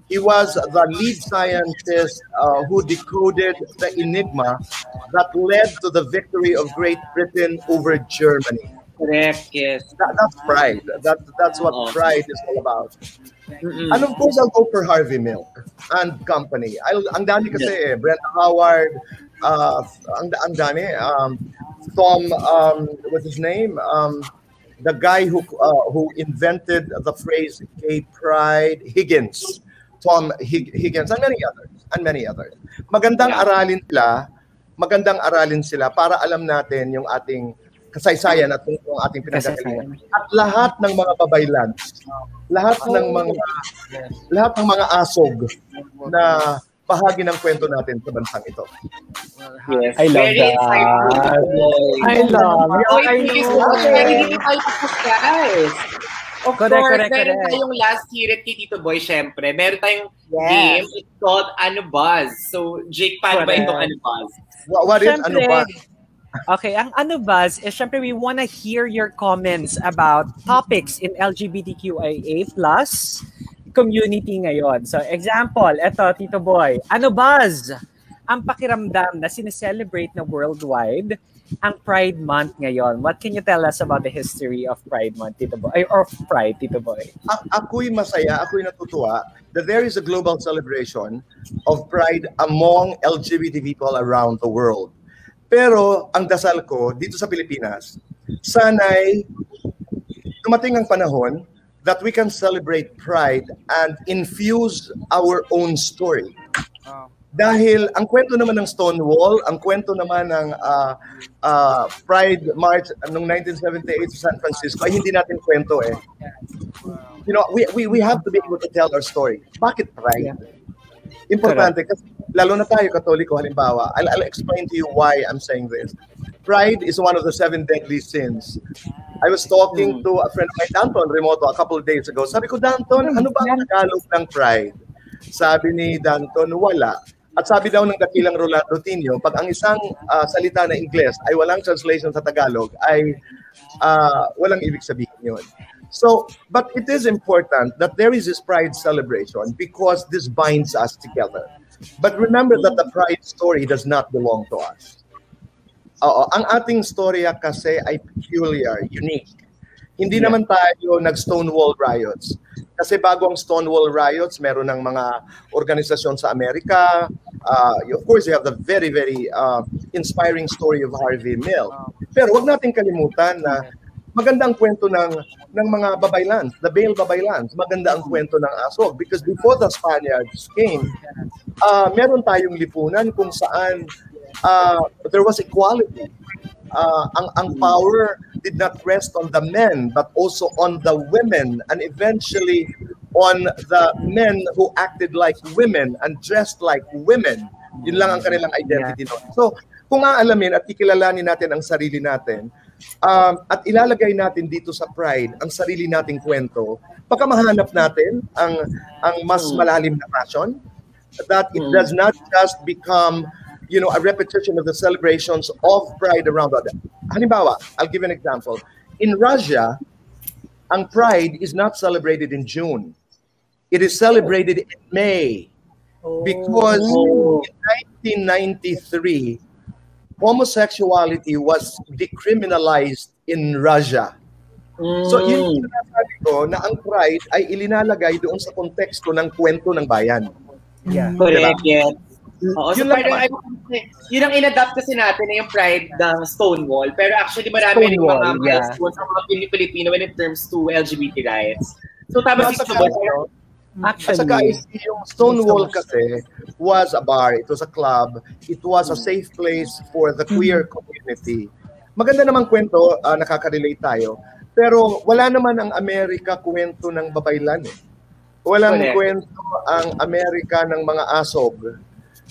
he was the lead scientist uh, who decoded the enigma that led to the victory of Great Britain over Germany. Correct, yes. That, that's pride. That, that's what Oo. pride is all about. Mm-mm. And of course, I'll go for Harvey Milk and company. I'll, ang dami kasi eh. Brent Howard, uh, ang, ang dami. Um, Tom, um, what's his name? Um, the guy who uh, who invented the phrase gay pride, Higgins. Tom Hig- Higgins, and many others. And many others. Magandang Yeah. aralin sila, magandang aralin sila para alam natin yung ating kasaysayan at yung, yung ating pinagkakalingan. At lahat ng mga babaylan, lahat ng mga lahat ng mga asog na bahagi ng kwento natin sa bansang ito. Yes. I love Very that. insightful. I love I thank you so know. much. Pero hindi tayo tapos, guys. Of Correct, course, correct, meron correct. tayong last hirit kay Tito Boy, syempre. Meron tayong Yes. game. It's called Ano Buzz. So, Jake, paano ba Correct. itong Ano Buzz? What, what is ano ba? Okay, ang ano buzz is syempre we want to hear your comments about topics in LGBTQIA plus community ngayon. So example, eto Tito Boy, ano buzz? Ang pakiramdam na sineselebrate na worldwide ang Pride Month ngayon. What can you tell us about the history of Pride Month, Tito Boy? Ay, Or Pride, Tito Boy? A- ako'y masaya, ako'y natutuwa that there is a global celebration of pride among LGBT people around the world. Pero ang dasal ko dito sa Pilipinas, sana'y dumating ang panahon that we can celebrate pride and infuse our own story. Ah. Dahil ang kwento naman ng Stonewall, ang kwento naman ng ah, ah, Pride March noong 1978 sa San Francisco ay hindi natin kwento eh. You know, we, we, we have to be able to tell our story. Bakit pride? Importante kasi lalo na tayo katoliko halimbawa. I'll, I'll explain to you why I'm saying this. Pride is one of the seven deadly sins. I was talking to a friend of mine, Danton Remoto, a couple of days ago. Sabi ko, Danton, ano ba ang Tagalog ng pride? Sabi ni Danton, wala. At sabi daw ng dakilang Rolando Tino, pag ang isang ah, salita na Ingles ay walang translation sa Tagalog, ay ah, walang ibig sabihin yun. So, but it is important that there is this pride celebration because this binds us together. But remember that the pride story does not belong to us. Oo, ang ating storya kasi ay peculiar, unique. Hindi naman tayo nag-Stonewall riots. Kasi bago ang Stonewall riots, meron ng mga organisasyon sa Amerika. Uh, of course, you have the very, very uh, inspiring story of Harvey Milk. Pero wag natin kalimutan na maganda ang kwento ng ng mga babaylans, the Bale babaylans. Maganda ang kwento ng Asog because before the Spaniards came, uh, meron tayong lipunan kung saan uh, there was equality. Uh, ang ang power did not rest on the men but also on the women and eventually on the men who acted like women and dressed like women. Yun lang ang kanilang identity noon. So, kung aalamin at kikilalanin natin ang sarili natin, um, at ilalagay natin dito sa pride ang sarili nating kwento, baka mahanap natin ang ang mas malalim na passion that it does not just become you know a repetition of the celebrations of pride around the halimbawa i'll give an example. In russia and pride is not celebrated in june. It is celebrated in may. Oh. Because oh. in 1993 homosexuality was decriminalized in russia. So yun mm. yung sinasabi ko na ang pride ay ilinalagay doon sa konteksto ng kwento ng bayan. Yeah. Correct, yes. Oo, so Yun lang parang, naman. ano, yun ang inadapt kasi natin na yung pride ng Stonewall. Pero actually, marami rin mga yeah. milestones ang mga Pili- Pilipino when it terms to LGBT rights. So tama si Subo. at saka is yung Stonewall kasi was a bar, it was a club, it was a safe place for the queer community. Maganda namang kwento, ah, nakaka-relate tayo. Pero wala naman ang Amerika kwento ng babaylan eh. Walang Correct. kwento ang Amerika ng mga asog.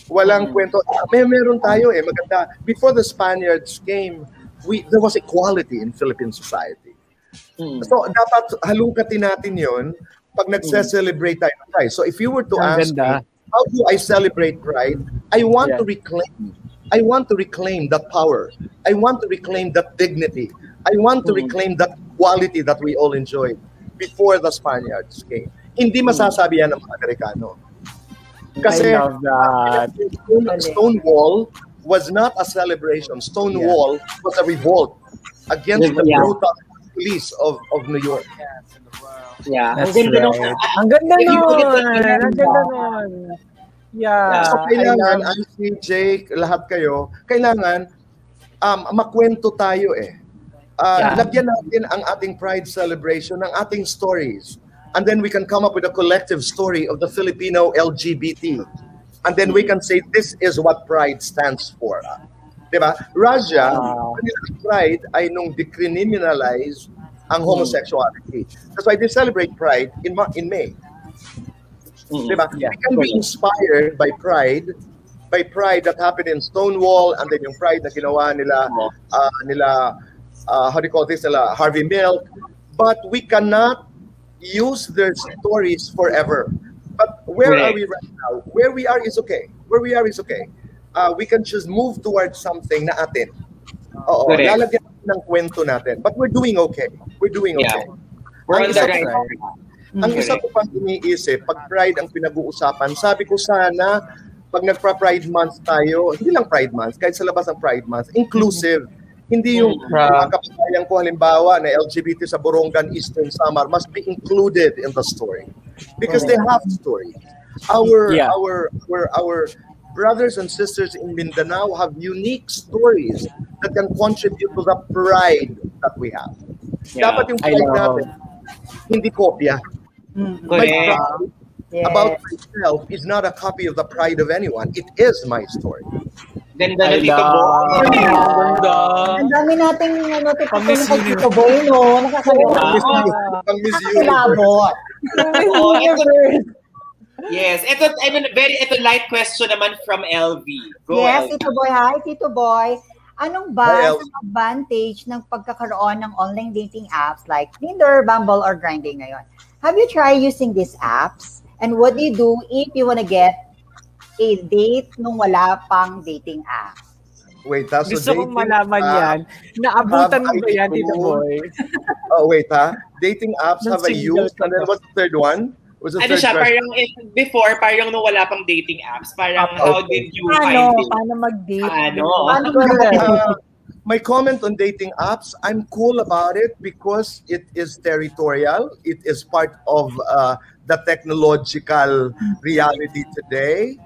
Walang kwento. May meron tayo eh, maganda. Before the Spaniards came, we there was equality in Philippine society. Mm. So dapat halungkatin natin 'yon pag nagse-celebrate tayo ng Pride. So if you were to Ang ask ganda. me, how do I celebrate Pride? I want Yeah. to reclaim I want to reclaim that power. I want to reclaim that dignity. I want to Mm. reclaim that quality that we all enjoyed before the Spaniards came. Hindi masasabi yan ng mga Amerikano. Kasi I love that. Stone- Stonewall was not a celebration. Stonewall was a revolt against the Yeah. brutal police of, of New York. Yeah. Ang That's ganda right. Ang ganda you nun! it like that, Ang ganda nun! Yeah. So kailangan, IC, Jake, lahat kayo, kailangan um, makwento tayo eh. Uh, Yeah. Lagyan natin ang ating Pride celebration ng ating stories. And then we can come up with a collective story of the Filipino LGBT. And then we can say, this is what Pride stands for. Diba? Russia, Wow. Pride ay nung decriminalize ang homosexuality. That's why they celebrate Pride in, Ma- in May. Mm. Diba? Yeah. We can be inspired by pride, by pride that happened in Stonewall, and then yung pride na ginawa nila, uh, nila, uh, how do you call this, nila Harvey Milk. But we cannot use their stories forever. But where are Correct. we right now? Where we are is okay. Where we are is okay. Uh, we can just move towards something na atin. Oo, Correct. lalagyan ng kwento natin. But we're doing okay. We're doing okay. Yeah. We're Ang on isa the right ko- Ang isa ko pang iniisip, pag Pride ang pinag-uusapan, sabi ko sana, pag nagpa-Pride Month tayo, hindi lang Pride Month, kahit sa labas ng Pride Month, inclusive. Hindi yung Mm. mga ko halimbawa na LGBT sa Borongan, Eastern Samar must be included in the story. Because they have stories. Our, Yeah. our, our, our brothers and sisters in Mindanao have unique stories that can contribute to the pride that we have. Yeah. Dapat yung pride natin, hindi kopya. Pride Yes. about myself is not a copy of the pride of anyone. It is my story. Ganda na Tito. Boy. Ganda. Ang dami nating ano, Pang-Miss tipikal na Tito Boy, no? Nakakalawa. Pang-Miss. Pang-Miss. Oo, (laughs) ito- Yes, ito, I mean, very, ito light question naman from LV. Go, Yes, LV. Tito Boy. Hi, Tito Boy. Anong ba ang advantage ng pagkakaroon ng online dating apps like Tinder, Bumble, or Grindr ngayon? Have you tried using these apps? And what do you do if you wanna get a date nung wala pang dating app? Wait, ha? So Gusto kong dating malaman app- yan. Naabutan mo ba yan, Tito Boy? (laughs) Oh, wait, ha? Dating apps have I used? And then what's the third one? What's the Ano siya, question? parang if, before, parang nung wala pang dating apps, parang Ah, how okay. did you Paano? find it? Paano mag-date? Paano? Paano Uh, my comment on dating apps, I'm cool about it because it is territorial. It is part of uh, the technological reality today.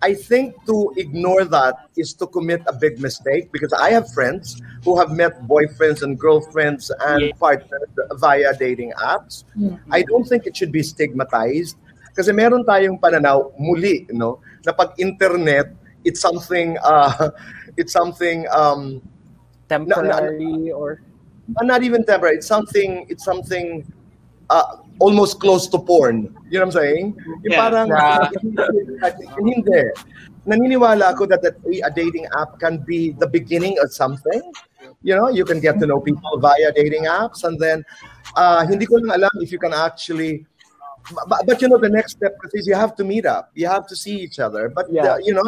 I think to ignore that is to commit a big mistake because I have friends who have met boyfriends and girlfriends and partners via dating apps. I don't think it should be stigmatized kasi meron tayong pananaw muli, no, na pag internet, it's something (laughs) uh, it's something um Temporary or... uh, not even temporary. It's something. It's something uh, almost close to porn. You know what I'm saying? Yung Yeah. parang (laughs) hindi. Naniniwala ako that, that a, dating app can be the beginning of something. You know, you can get to know people via dating apps, and then uh, hindi ko lang alam if you can actually. But, but you know, the next step is you have to meet up. You have to see each other. But Yeah. uh, you know,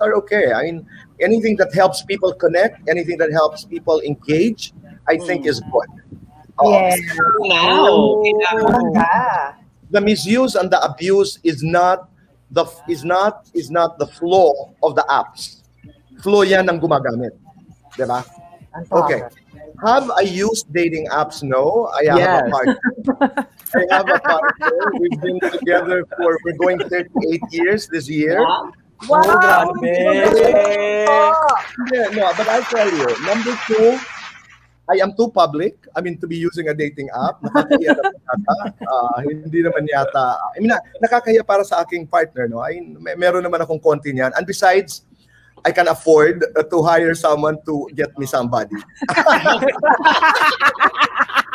are okay. I mean, anything that helps people connect, anything that helps people engage, I think is good. Oh, Yes. Now, Maganda. The misuse and the abuse is not the is not is not the flow of the apps. Flow yan ng gumagamit. Diba? Okay. Have I used dating apps? No. I have Yes. a partner. (laughs) I have a partner. We've been together for we're going 38 years this year. Wow! grabe! Yeah, no, but I'll tell you. Number two, I am too public. I mean, to be using a dating app. Nakakahiya naman yata. Ah, hindi naman yata. I mean, na- nakakahiya para sa aking partner. No? I, may, meron naman akong konti niyan. And besides, I can afford uh, to hire someone to get me somebody. (laughs)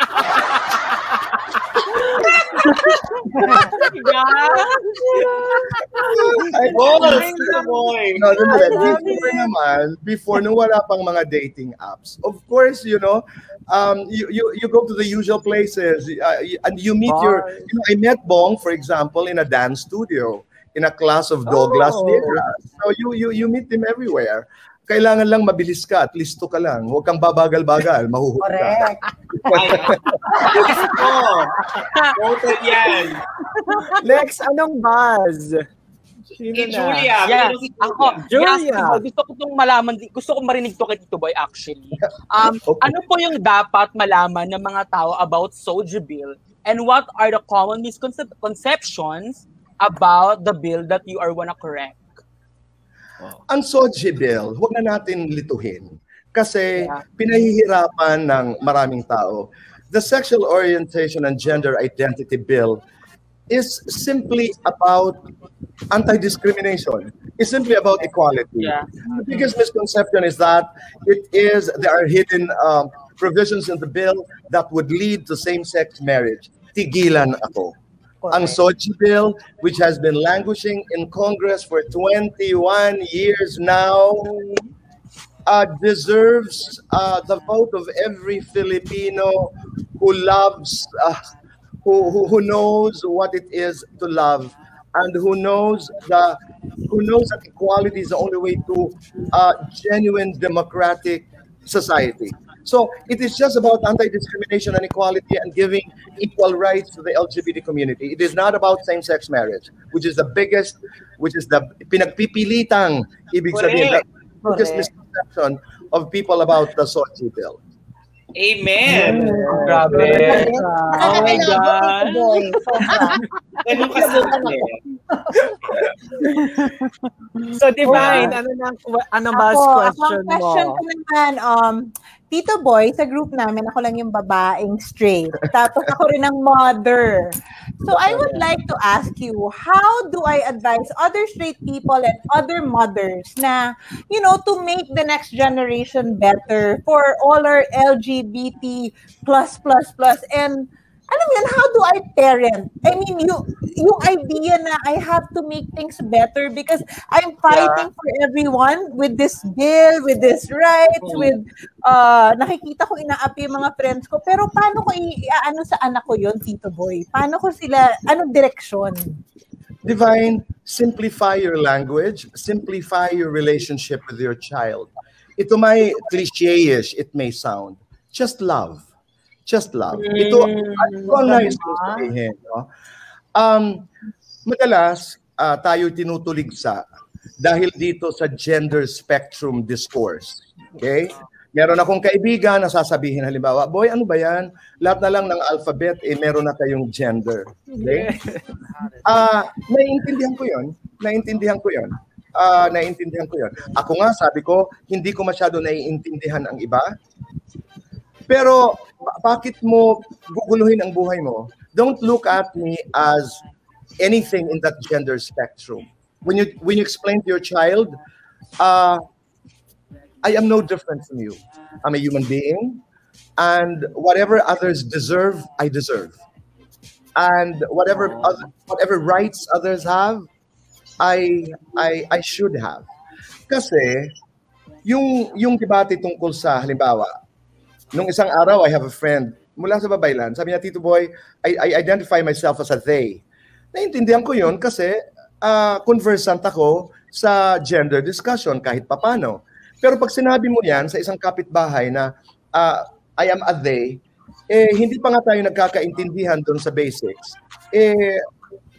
I, Balls, Tito Boy. No, no, no. Before naman, before nung wala pang mga dating apps, of course, you know, um, you, you, you go to the usual places uh, and you meet your, Bars. you know, I met Bong, for example, in a dance studio, in a class of Douglas Oh. Lira. So you, you, you meet him everywhere. Kailangan lang mabilis ka at listo ka lang. Huwag kang babagal-bagal, mahuhuli ka. Correct. Gusto. Noted yan. Next, anong buzz? Sino Eh? Julia. Meron si ako, Julia. yes, gusto ko itong malaman, gusto ko marinig to kay Tito Boy actually. (laughs) Um, Okay. Ano po yung dapat malaman ng mga tao about Soji Bill and what are the common misconceptions about the bill that you are wanna correct? Ang Soji Bill, huwag na natin lituhin. Kasi Yeah. pinahihirapan ng maraming tao. The Sexual Orientation and Gender Identity Bill is simply about anti-discrimination. It's simply about equality. Yeah. The biggest misconception is that it is there are hidden um, provisions in the bill that would lead to same-sex marriage. Tigilan ako. Ang Sochi bill, which has been languishing in Congress for 21 years now, uh, deserves uh, the vote of every Filipino who loves, uh, who, who, who knows what it is to love, and who knows the who knows that equality is the only way to uh, genuine democratic society. So it is just about anti-discrimination and equality and giving equal rights to the LGBT community. It is not about same-sex marriage, which is the biggest, which is the pinagpipilitang ibig sabihin, the biggest misconception of people about the Sochi bill. Amen. Grabe. Oh my God. (laughs) Tito Boy. Sobra. Ganun kasimple. So, Divine, ano na, ano buzz Ako, question ang question mo? ko naman, um, Tito Boy, sa group namin, ako lang yung babaeng straight. Tapos ako rin ang mother. So I would like to ask you, how do I advise other straight people and other mothers na, you know, to make the next generation better for all our LGBT plus plus plus and alam yun, how do I parent? I mean, you, yung idea na I have to make things better because I'm fighting for everyone with this bill, with this rights, with, uh, nakikita ko inaapi yung mga friends ko. Pero paano ko i-ano sa anak ko yon Tito Boy? Paano ko sila, anong direksyon? Divine, simplify your language, simplify your relationship with your child. Ito may cliche-ish, it may sound. Just love. Just love. Ito, ito ang nais kong sabihin. No? Um, madalas, ah, tayo tinutuligsa dahil dito sa gender spectrum discourse. Okay? Meron akong kaibigan na sasabihin halimbawa, boy, ano ba yan? Lahat na lang ng alphabet, eh, meron na kayong gender. Okay? (laughs) Ah, naiintindihan ko 'yon. Naiintindihan ko 'yon. Ah, naiintindihan ko 'yon. Ako nga sabi ko, hindi ko masyado naiintindihan ang iba. Pero ba- bakit mo guguluhin ang buhay mo? Don't look at me as anything in that gender spectrum. When you when you explain to your child, uh, I am no different from you. I'm a human being, and whatever others deserve, I deserve and whatever other, whatever rights others have, I I I should have. Kasi yung yung debate tungkol sa halimbawa, nung isang araw I have a friend mula sa Babaylan, sabi niya Tito Boy, I, I identify myself as a they. Naintindihan ko 'yun kasi ah, conversant ako sa gender discussion kahit papano. Pero pag sinabi mo 'yan sa isang kapitbahay na ah, I am a they, eh hindi pa nga tayo nagkakaintindihan doon sa basics, eh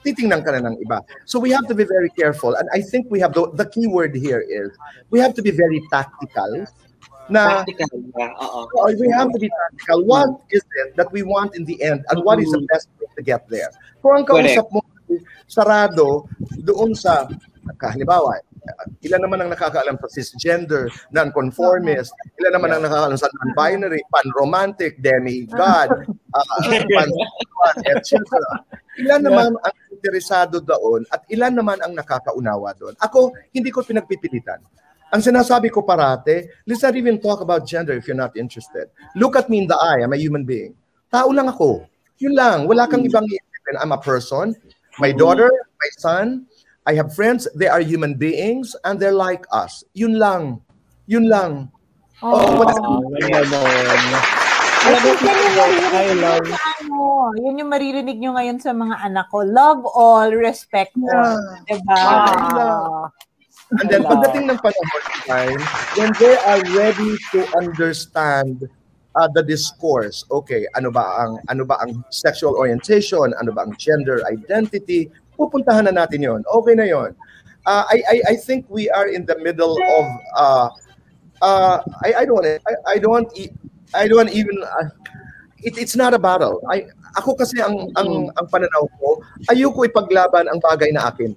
titingnan ka na ng iba. So we have to be very careful. And I think we have, the, the key word here is, we have to be very tactical na Practical ba? Oo. Oh, we have to be practical. What is it that we want in the end and what is the best way to get there? Kung ang kausap mo sarado doon sa halimbawa, ilan naman ang nakakaalam sa cisgender, non-conformist, ilan naman ang nakakaalam sa non-binary, pan-romantic, demigod, uh, pansexual, etc. Ilan naman ang interesado doon at ilan naman ang nakakaunawa doon. Ako, hindi ko pinagpipilitan. Ang sinasabi ko parate, let's not even talk about gender if you're not interested. Look at me in the eye. I'm a human being. Tao lang ako. Yun lang. Wala kang ibang iisipin. I'm a person. My daughter, my son, I have friends. They are human beings and they're like us. Yun lang. Yun lang. Oh, what I think yan yung maririnig nyo sa ano, yun yung maririnig nyo ngayon sa mga anak ko. Love all, respect all. Diba? And then pagdating ng panahon time, when they are ready to understand uh, the discourse, okay, ano ba ang ano ba ang sexual orientation, ano ba ang gender identity, pupuntahan na natin 'yon. Okay na 'yon. Uh, I, I I think we are in the middle of uh, uh, I I don't want I, I don't want e- I don't want even uh, it, it's not a battle. I ako kasi ang ang ang pananaw ko, ayoko ipaglaban ang bagay na akin.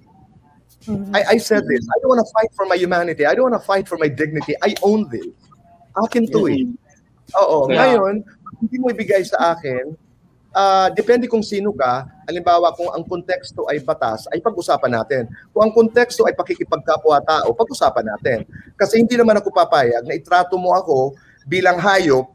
I, I said this. I don't want to fight for my humanity. I don't want to fight for my dignity. I own this. Akin to eh. Oo. Yeah. Ngayon, hindi mo ibigay sa akin, ah depende kung sino ka. Halimbawa, kung ang konteksto ay batas, ay pag-usapan natin. Kung ang konteksto ay pakikipagkapwa-tao, pag-usapan natin. Kasi hindi naman ako papayag na itrato mo ako bilang hayop,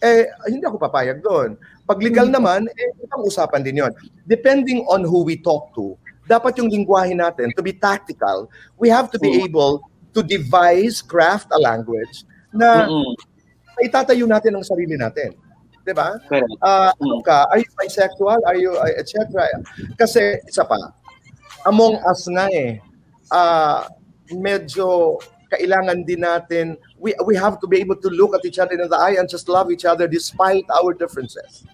eh, hindi ako papayag doon. Pag legal naman, eh, ibang usapan din yon. Depending on who we talk to, dapat yung lingwahe natin, to be tactical, we have to be able to devise, craft a language na Mm-mm. itatayo natin ang sarili natin. 'Di ba? Ah, ano ka? Are you bisexual? Are you uh, etc. Kasi isa pa. Among us nga eh. Ah, medyo kailangan din natin we we have to be able to look at each other in the eye and just love each other despite our differences.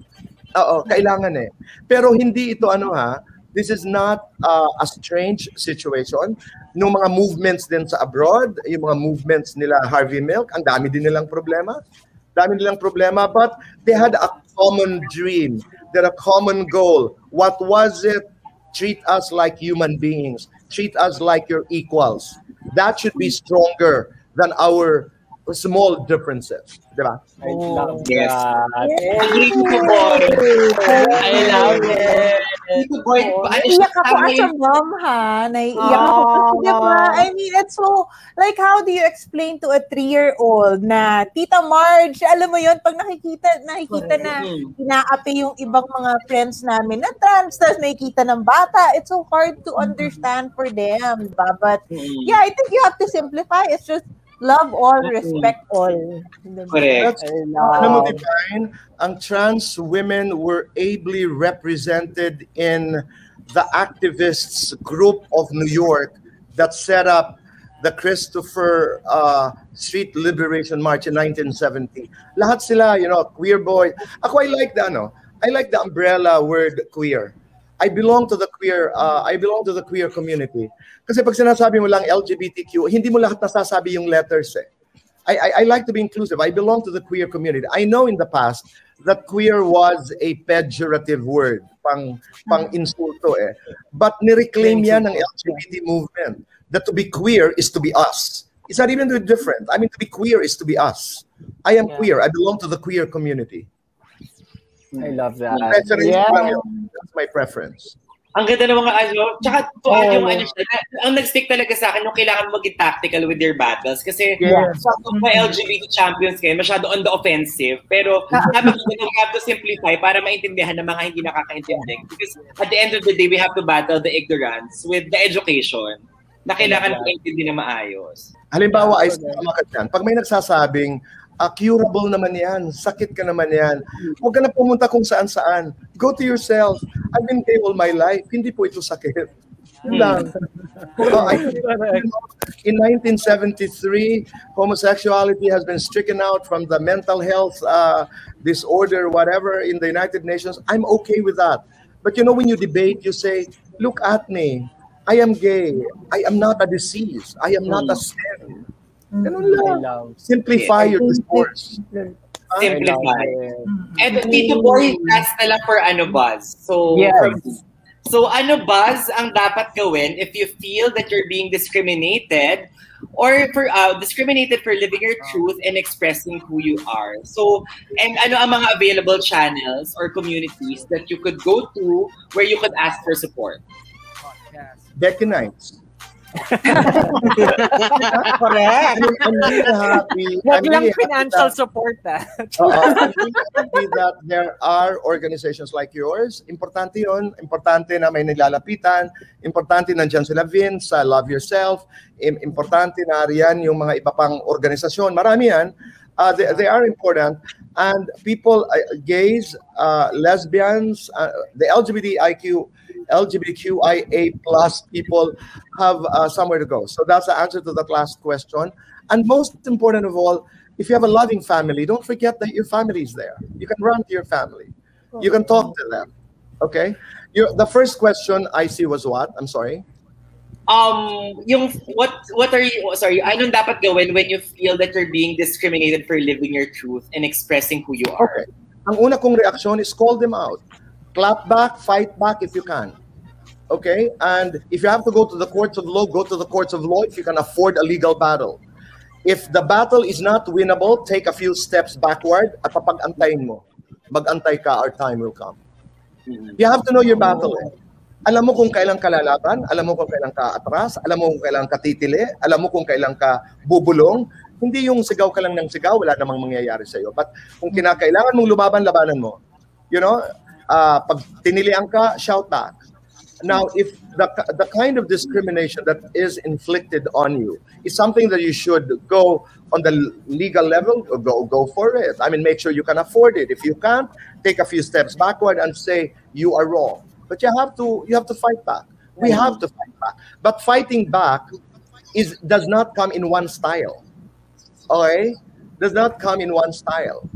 Oo, kailangan eh. Pero hindi ito ano ha, this is not uh, a strange situation. Nung mga movements din sa abroad, yung mga movements nila Harvey Milk, ang dami din nilang problema. Dami nilang problema, but they had a common dream. They had a common goal. What was it? Treat us like human beings. Treat us like your equals. That should be stronger than our small differences. Di ba? I love Yes. that. Agree ko boy. I love it. Tito Boy, Naiiyak ako tama as a mom, ha? Naiiyak ako. Kasi, diba? I mean, it's so, like, how do you explain to a three-year-old na, Tita Marge, alam mo yun, pag nakikita, nakikita na Mm. inaapi yung ibang mga friends namin na trans, tapos nakikita ng bata, it's so hard to understand for them, diba? But, Mm. yeah, I think you have to simplify. It's just love all, respect all. Correct. I Alam mo, Divine, ang trans women were ably represented in the activists group of New York that set up the Christopher uh, Street Liberation March in 1970. Lahat sila, you know, queer boy. Ako, I like the, ano, I like the umbrella word queer. I belong to the queer, uh, I belong to the queer community. Kasi pag sinasabi mo lang LGBTQ, hindi mo lahat nasasabi yung letters eh. I, I, I like to be inclusive. I belong to the queer community. I know in the past that queer was a pejorative word, pang pang insulto eh. But nireclaim yan ng LGBT movement that to be queer is to be us. It's not even different. I mean, to be queer is to be us. I am Yeah. queer. I belong to the queer community. I love that. Yeah. That's my preference. Ang ganda ng mga ano, tsaka to add yung Oh. ano ang nag-stick talaga sa akin, yung kailangan maging tactical with your battles. Kasi Yes. sa mga LGBT champions kayo, masyado on the offensive. Pero (laughs) sabi ko, we have to simplify para maintindihan ng mga hindi nakakaintindi. Because at the end of the day, we have to battle the ignorance with the education na kailangan Yeah. maintindihan na maayos. Halimbawa, ay Yeah. ka dyan. Pag may nagsasabing, ah, curable naman yan, sakit ka naman yan, huwag ka na pumunta kung saan-saan. Go to yourself. I've been gay all my life. Hindi po ito sakit. Yun lang. Oh, I- (laughs) in 1973, homosexuality has been stricken out from the mental health uh, disorder, whatever, in the United Nations. I'm okay with that. But you know, when you debate, you say, look at me. I am gay. I am not a disease. I am not a sin. Ganun I lang. Simplify your discourse. Simplify. And Tito Boy, last na lang for ano buzz. So, Yes. from- so ano buzz ang dapat gawin if you feel that you're being discriminated or for uh, discriminated for living your truth and expressing who you are. So, and ano ang mga available channels or communities that you could go to where you could ask for support? Nights. Correct. Wag lang financial that- support, ah. Happy that there are organizations like yours. Importante yon. Importante na may nilalapitan. Importante nandiyan sila Vince sa Love Yourself. Im- Importante na riyan yung mga iba pang organisasyon. Marami yan. Uh, they, they are important. And people, uh, gays, uh, lesbians, uh, the LGBTIQ, LGBTQIA plus people have uh, somewhere to go. So that's the answer to that last question. And most important of all, if you have a loving family, don't forget that your family is there. You can run to your family. You can talk to them. Okay? Your, the first question I see was what? I'm sorry. Um, yung what what are you sorry, anong dapat gawin when you feel that you're being discriminated for living your truth and expressing who you are? Okay. Ang una kong reaksyon is call them out. Clap back, fight back if you can. Okay? And if you have to go to the courts of law, go to the courts of law if you can afford a legal battle. If the battle is not winnable, take a few steps backward at papag-antayin mo. Mag-antay ka, our time will come. You have to know your battle. Eh. Alam mo kung kailan ka lalaban, alam mo kung kailan ka atras, alam mo kung kailan ka titili, alam mo kung kailan ka bubulong. Hindi yung sigaw ka lang ng sigaw, wala namang mangyayari sa iyo. But kung kinakailangan mong lumaban, labanan mo. You know, uh, pag tinilian ka, shout back. Now, if the, the kind of discrimination that is inflicted on you is something that you should go on the legal level, go go for it. I mean, make sure you can afford it. If you can't, take a few steps backward and say you are wrong. But you have to you have to fight back. We have to fight back. But fighting back is does not come in one style. Okay? Does not come in one style.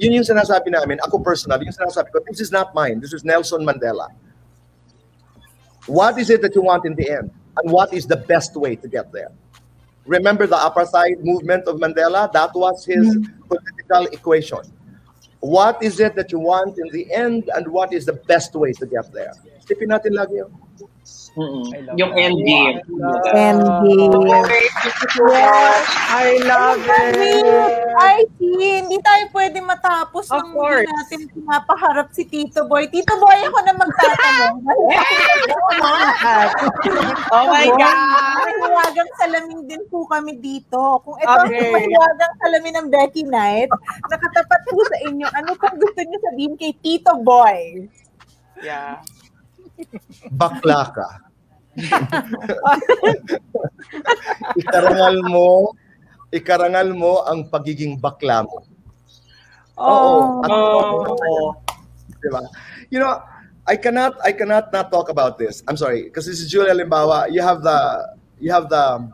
Yun yung sinasabi namin, ako personally, yung sinasabi ko, this is not mine. This is Nelson Mandela. What is it that you want in the end? And what is the best way to get there? Remember the apartheid movement of Mandela? That was his political equation. What is it that you want in the end and what is the best way to get there? Isipin natin lagi yun. Mm-mm. Yung endgame. Endgame. Yes, I love it. Ay, see, hindi tayo pwede matapos Of nang course. hindi natin pinapaharap si Tito Boy. Tito Boy, ako na magtatanong. (laughs) (laughs) Oh my God! Paliwagang salamin din po kami dito. Kung ito ang Okay. paliwagang salamin ng Becky Knight, nakatapat po sa inyo, ano pong gusto niyo sabihin kay Tito Boy? Yeah. Bakla ka. (laughs) ikarangal mo, ikarangal mo ang pagiging bakla mo. Oo. At, Oh. Diba? You know, I cannot I cannot not talk about this. I'm sorry, because this is Julia Limbawa. You have the you have the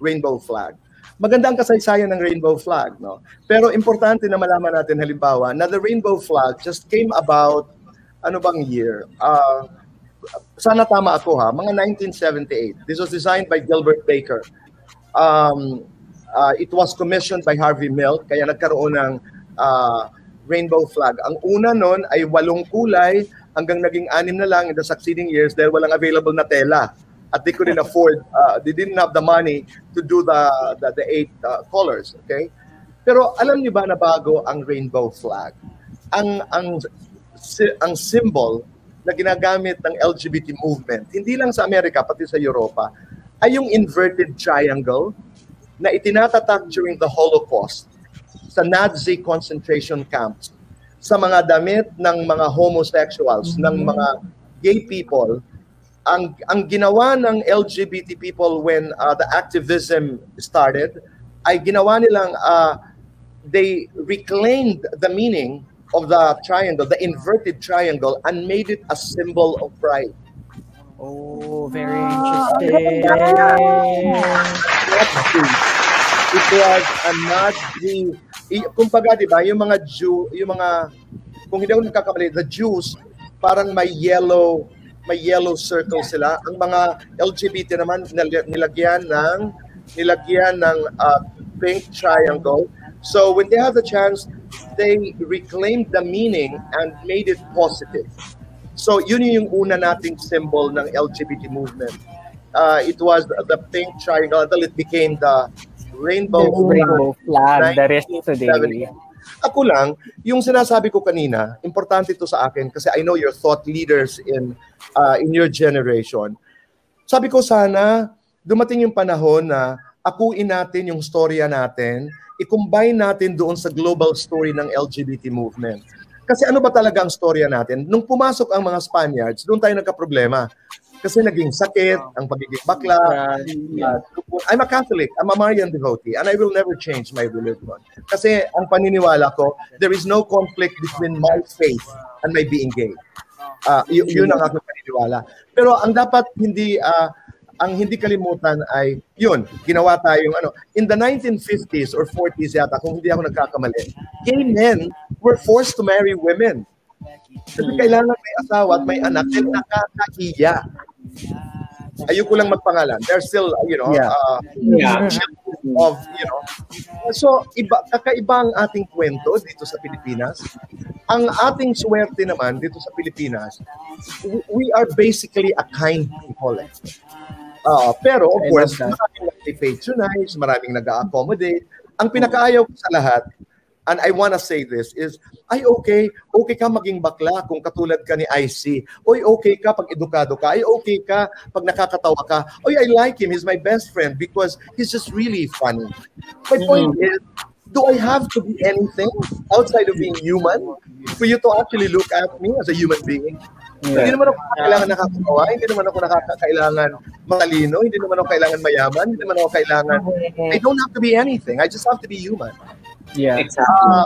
rainbow flag. Maganda ang kasaysayan ng rainbow flag, no? Pero importante na malaman natin halimbawa na the rainbow flag just came about ano bang year? Uh, sana tama ako ha, mga 1978. This was designed by Gilbert Baker. Um, uh, it was commissioned by Harvey Milk, kaya nagkaroon ng uh, rainbow flag. Ang una nun ay walong kulay hanggang naging anim na lang in the succeeding years dahil walang available na tela. At they couldn't afford, (laughs) uh, they didn't have the money to do the, the, the eight uh, colors, okay? Pero alam niyo ba na bago ang rainbow flag? Ang, ang, ang symbol na ginagamit ng LGBT movement, hindi lang sa Amerika, pati sa Europa, ay yung inverted triangle na itinatatak during the Holocaust sa Nazi concentration camps sa mga damit ng mga homosexuals, ng mga gay people, ang ang ginawa ng LGBT people when uh, the activism started ay ginawa nilang uh, they reclaimed the meaning of the triangle, the inverted triangle, and made it a symbol of pride. Oh, very interesting. It was a Nazi. I, kumbaga, di ba, yung mga Jew, yung mga, kung hindi ako nagkakamali, the Jews, parang may yellow, may yellow circle sila. Ang mga LGBT naman, nil- nilagyan ng, nilagyan ng uh, pink triangle. So when they had the chance, they reclaimed the meaning and made it positive. So yun yung una nating symbol ng LGBT movement. Uh, it was the pink triangle until it became the rainbow, Rainbow flag, the rest today. Ako lang, yung sinasabi ko kanina, importante ito sa akin kasi I know you're thought leaders in uh, in your generation. Sabi ko sana dumating yung panahon na akuin natin yung storya natin, i-combine natin doon sa global story ng LGBT movement. Kasi ano ba talaga ang storya natin? Nung pumasok ang mga Spaniards, doon tayo nagka-problema. Kasi naging sakit, ang pagiging bakla, Uh, I'm a Catholic. I'm a Marian devotee, and I will never change my religion. Kasi ang paniniwala ko, there is no conflict between my faith and my being gay. Uh, y- yun ang aking paniniwala. Pero ang dapat hindi uh, ang hindi kalimutan ay yun, ginawa tayong ano, in the 1950s or 40s yata, kung hindi ako nagkakamali, gay men were forced to marry women. Kasi kailangan may asawa at may anak dahil nakakahiya. Ayoko lang magpangalan. They're still, you know, Yeah. uh, Yeah. of, you know. So, iba, kakaiba ang ating kwento dito sa Pilipinas. Ang ating swerte naman dito sa Pilipinas, we, we are basically a kind people. eh. Ah, pero of I course, maraming nag-patronize, maraming nag-accommodate. Ang pinakaayaw ko sa lahat, and I wanna say this, is, ay okay, okay ka maging bakla kung katulad ka ni IC. Oy, okay ka pag edukado ka. Ay, okay ka pag nakakatawa ka. Oy, I like him. He's my best friend because he's just really funny. My point is, do I have to be anything outside of being human for you to actually look at me as a human being? Hindi naman ako kailangan nakakatawa, hindi naman ako nakakailangan matalino, hindi naman ako kailangan mayaman, hindi naman ako kailangan, I don't have to be anything. I just have to be human. Yeah. Uh,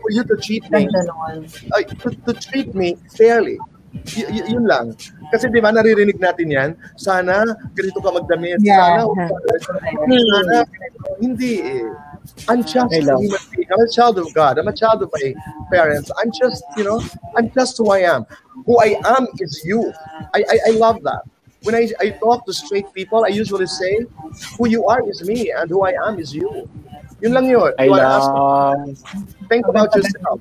for you to treat me, uh, to, to treat me fairly. Y- y- yun lang. Kasi di ba naririnig natin yan, sana ganito ka magdamit, Yeah. sana, sana, hindi eh. I'm just I a human being. I'm a child of God. I'm a child of my parents. I'm just, you know, I'm just who I am. Who I am is you. I, I, I love that. When I, I talk to straight people, I usually say, who you are is me and who I am is you. Yun lang yun. I You wanna ask- love. think about yourself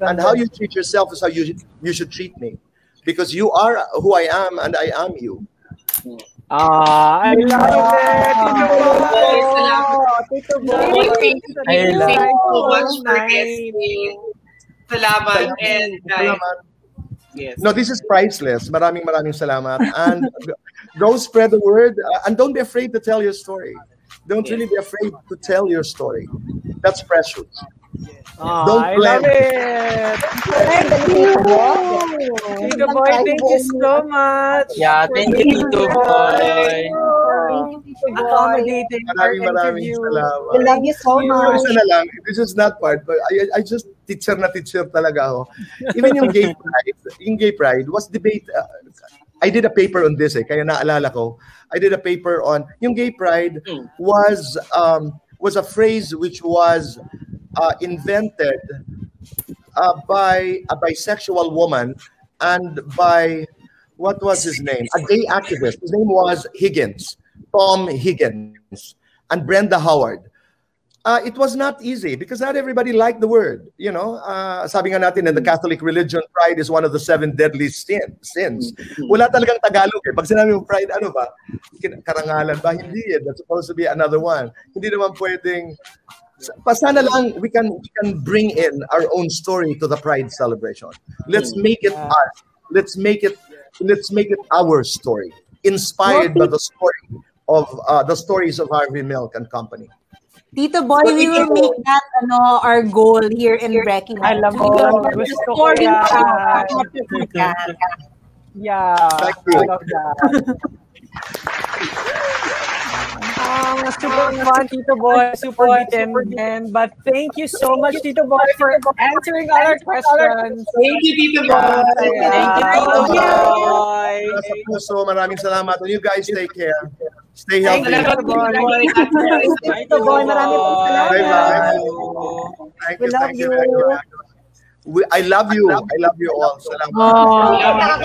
and how you treat yourself is how you you should treat me because you are who I am and I am you Ah, I love it. Tito thank you, thank so much for guesting. Salamat. And, Salamat. yes. No, this is priceless. Maraming maraming salamat. And (laughs) go- spread the word. Uh, and don't be afraid to tell your story. Don't really be afraid to tell your story. That's precious. Ah, Don't I love it. Thank you. Tito Boy, thank you so much. Yeah, thank you, Tito Boy. Thank you, Tito Boy. Accommodating Maraming maraming interview. salamat. We love you so Yung much. isa na lang, this is not part, but I, I just teacher na teacher talaga ako. Even yung gay pride, yung gay pride was debate. uh, I did a paper on this eh, kaya naalala ko. I did a paper on yung gay pride Mm. was um, was a phrase which was uh, invented uh, by a bisexual woman and by what was his name? A gay activist. His name was Higgins, Tom Higgins, and Brenda Howard. Uh, it was not easy because not everybody liked the word. You know, uh, sabi nga natin in the Catholic religion, pride is one of the seven deadly sin, sins. Wala talagang Tagalog eh. Pag sinabi mo pride, ano ba? Karangalan ba? Hindi eh. That's supposed to be another one. Hindi naman pwedeng pa sana lang we can we can bring in our own story to the pride celebration. Let's make it us. Let's make it let's make it our story inspired by the story of uh, the stories of Harvey Milk and Company. Tito Boy, we will make that ano our goal here in Breaking Alam mo, gusto ko Story yan. yan. Yeah, Thank you. I love that. (laughs) Ah, super fun, Tito Boy. Super determined. But thank you so much, Tito Boy, for answering all our questions. Thank you, Tito Boy. Thank you, Tito Boy. Sa puso, maraming salamat and you guys take care stay Thank healthy you, Tito Boy. Tito Boy, marami pong salamat. Bye-bye. thank We you love thank you, you. thank you. We, I love you I love you all salamat Oh. Salamat.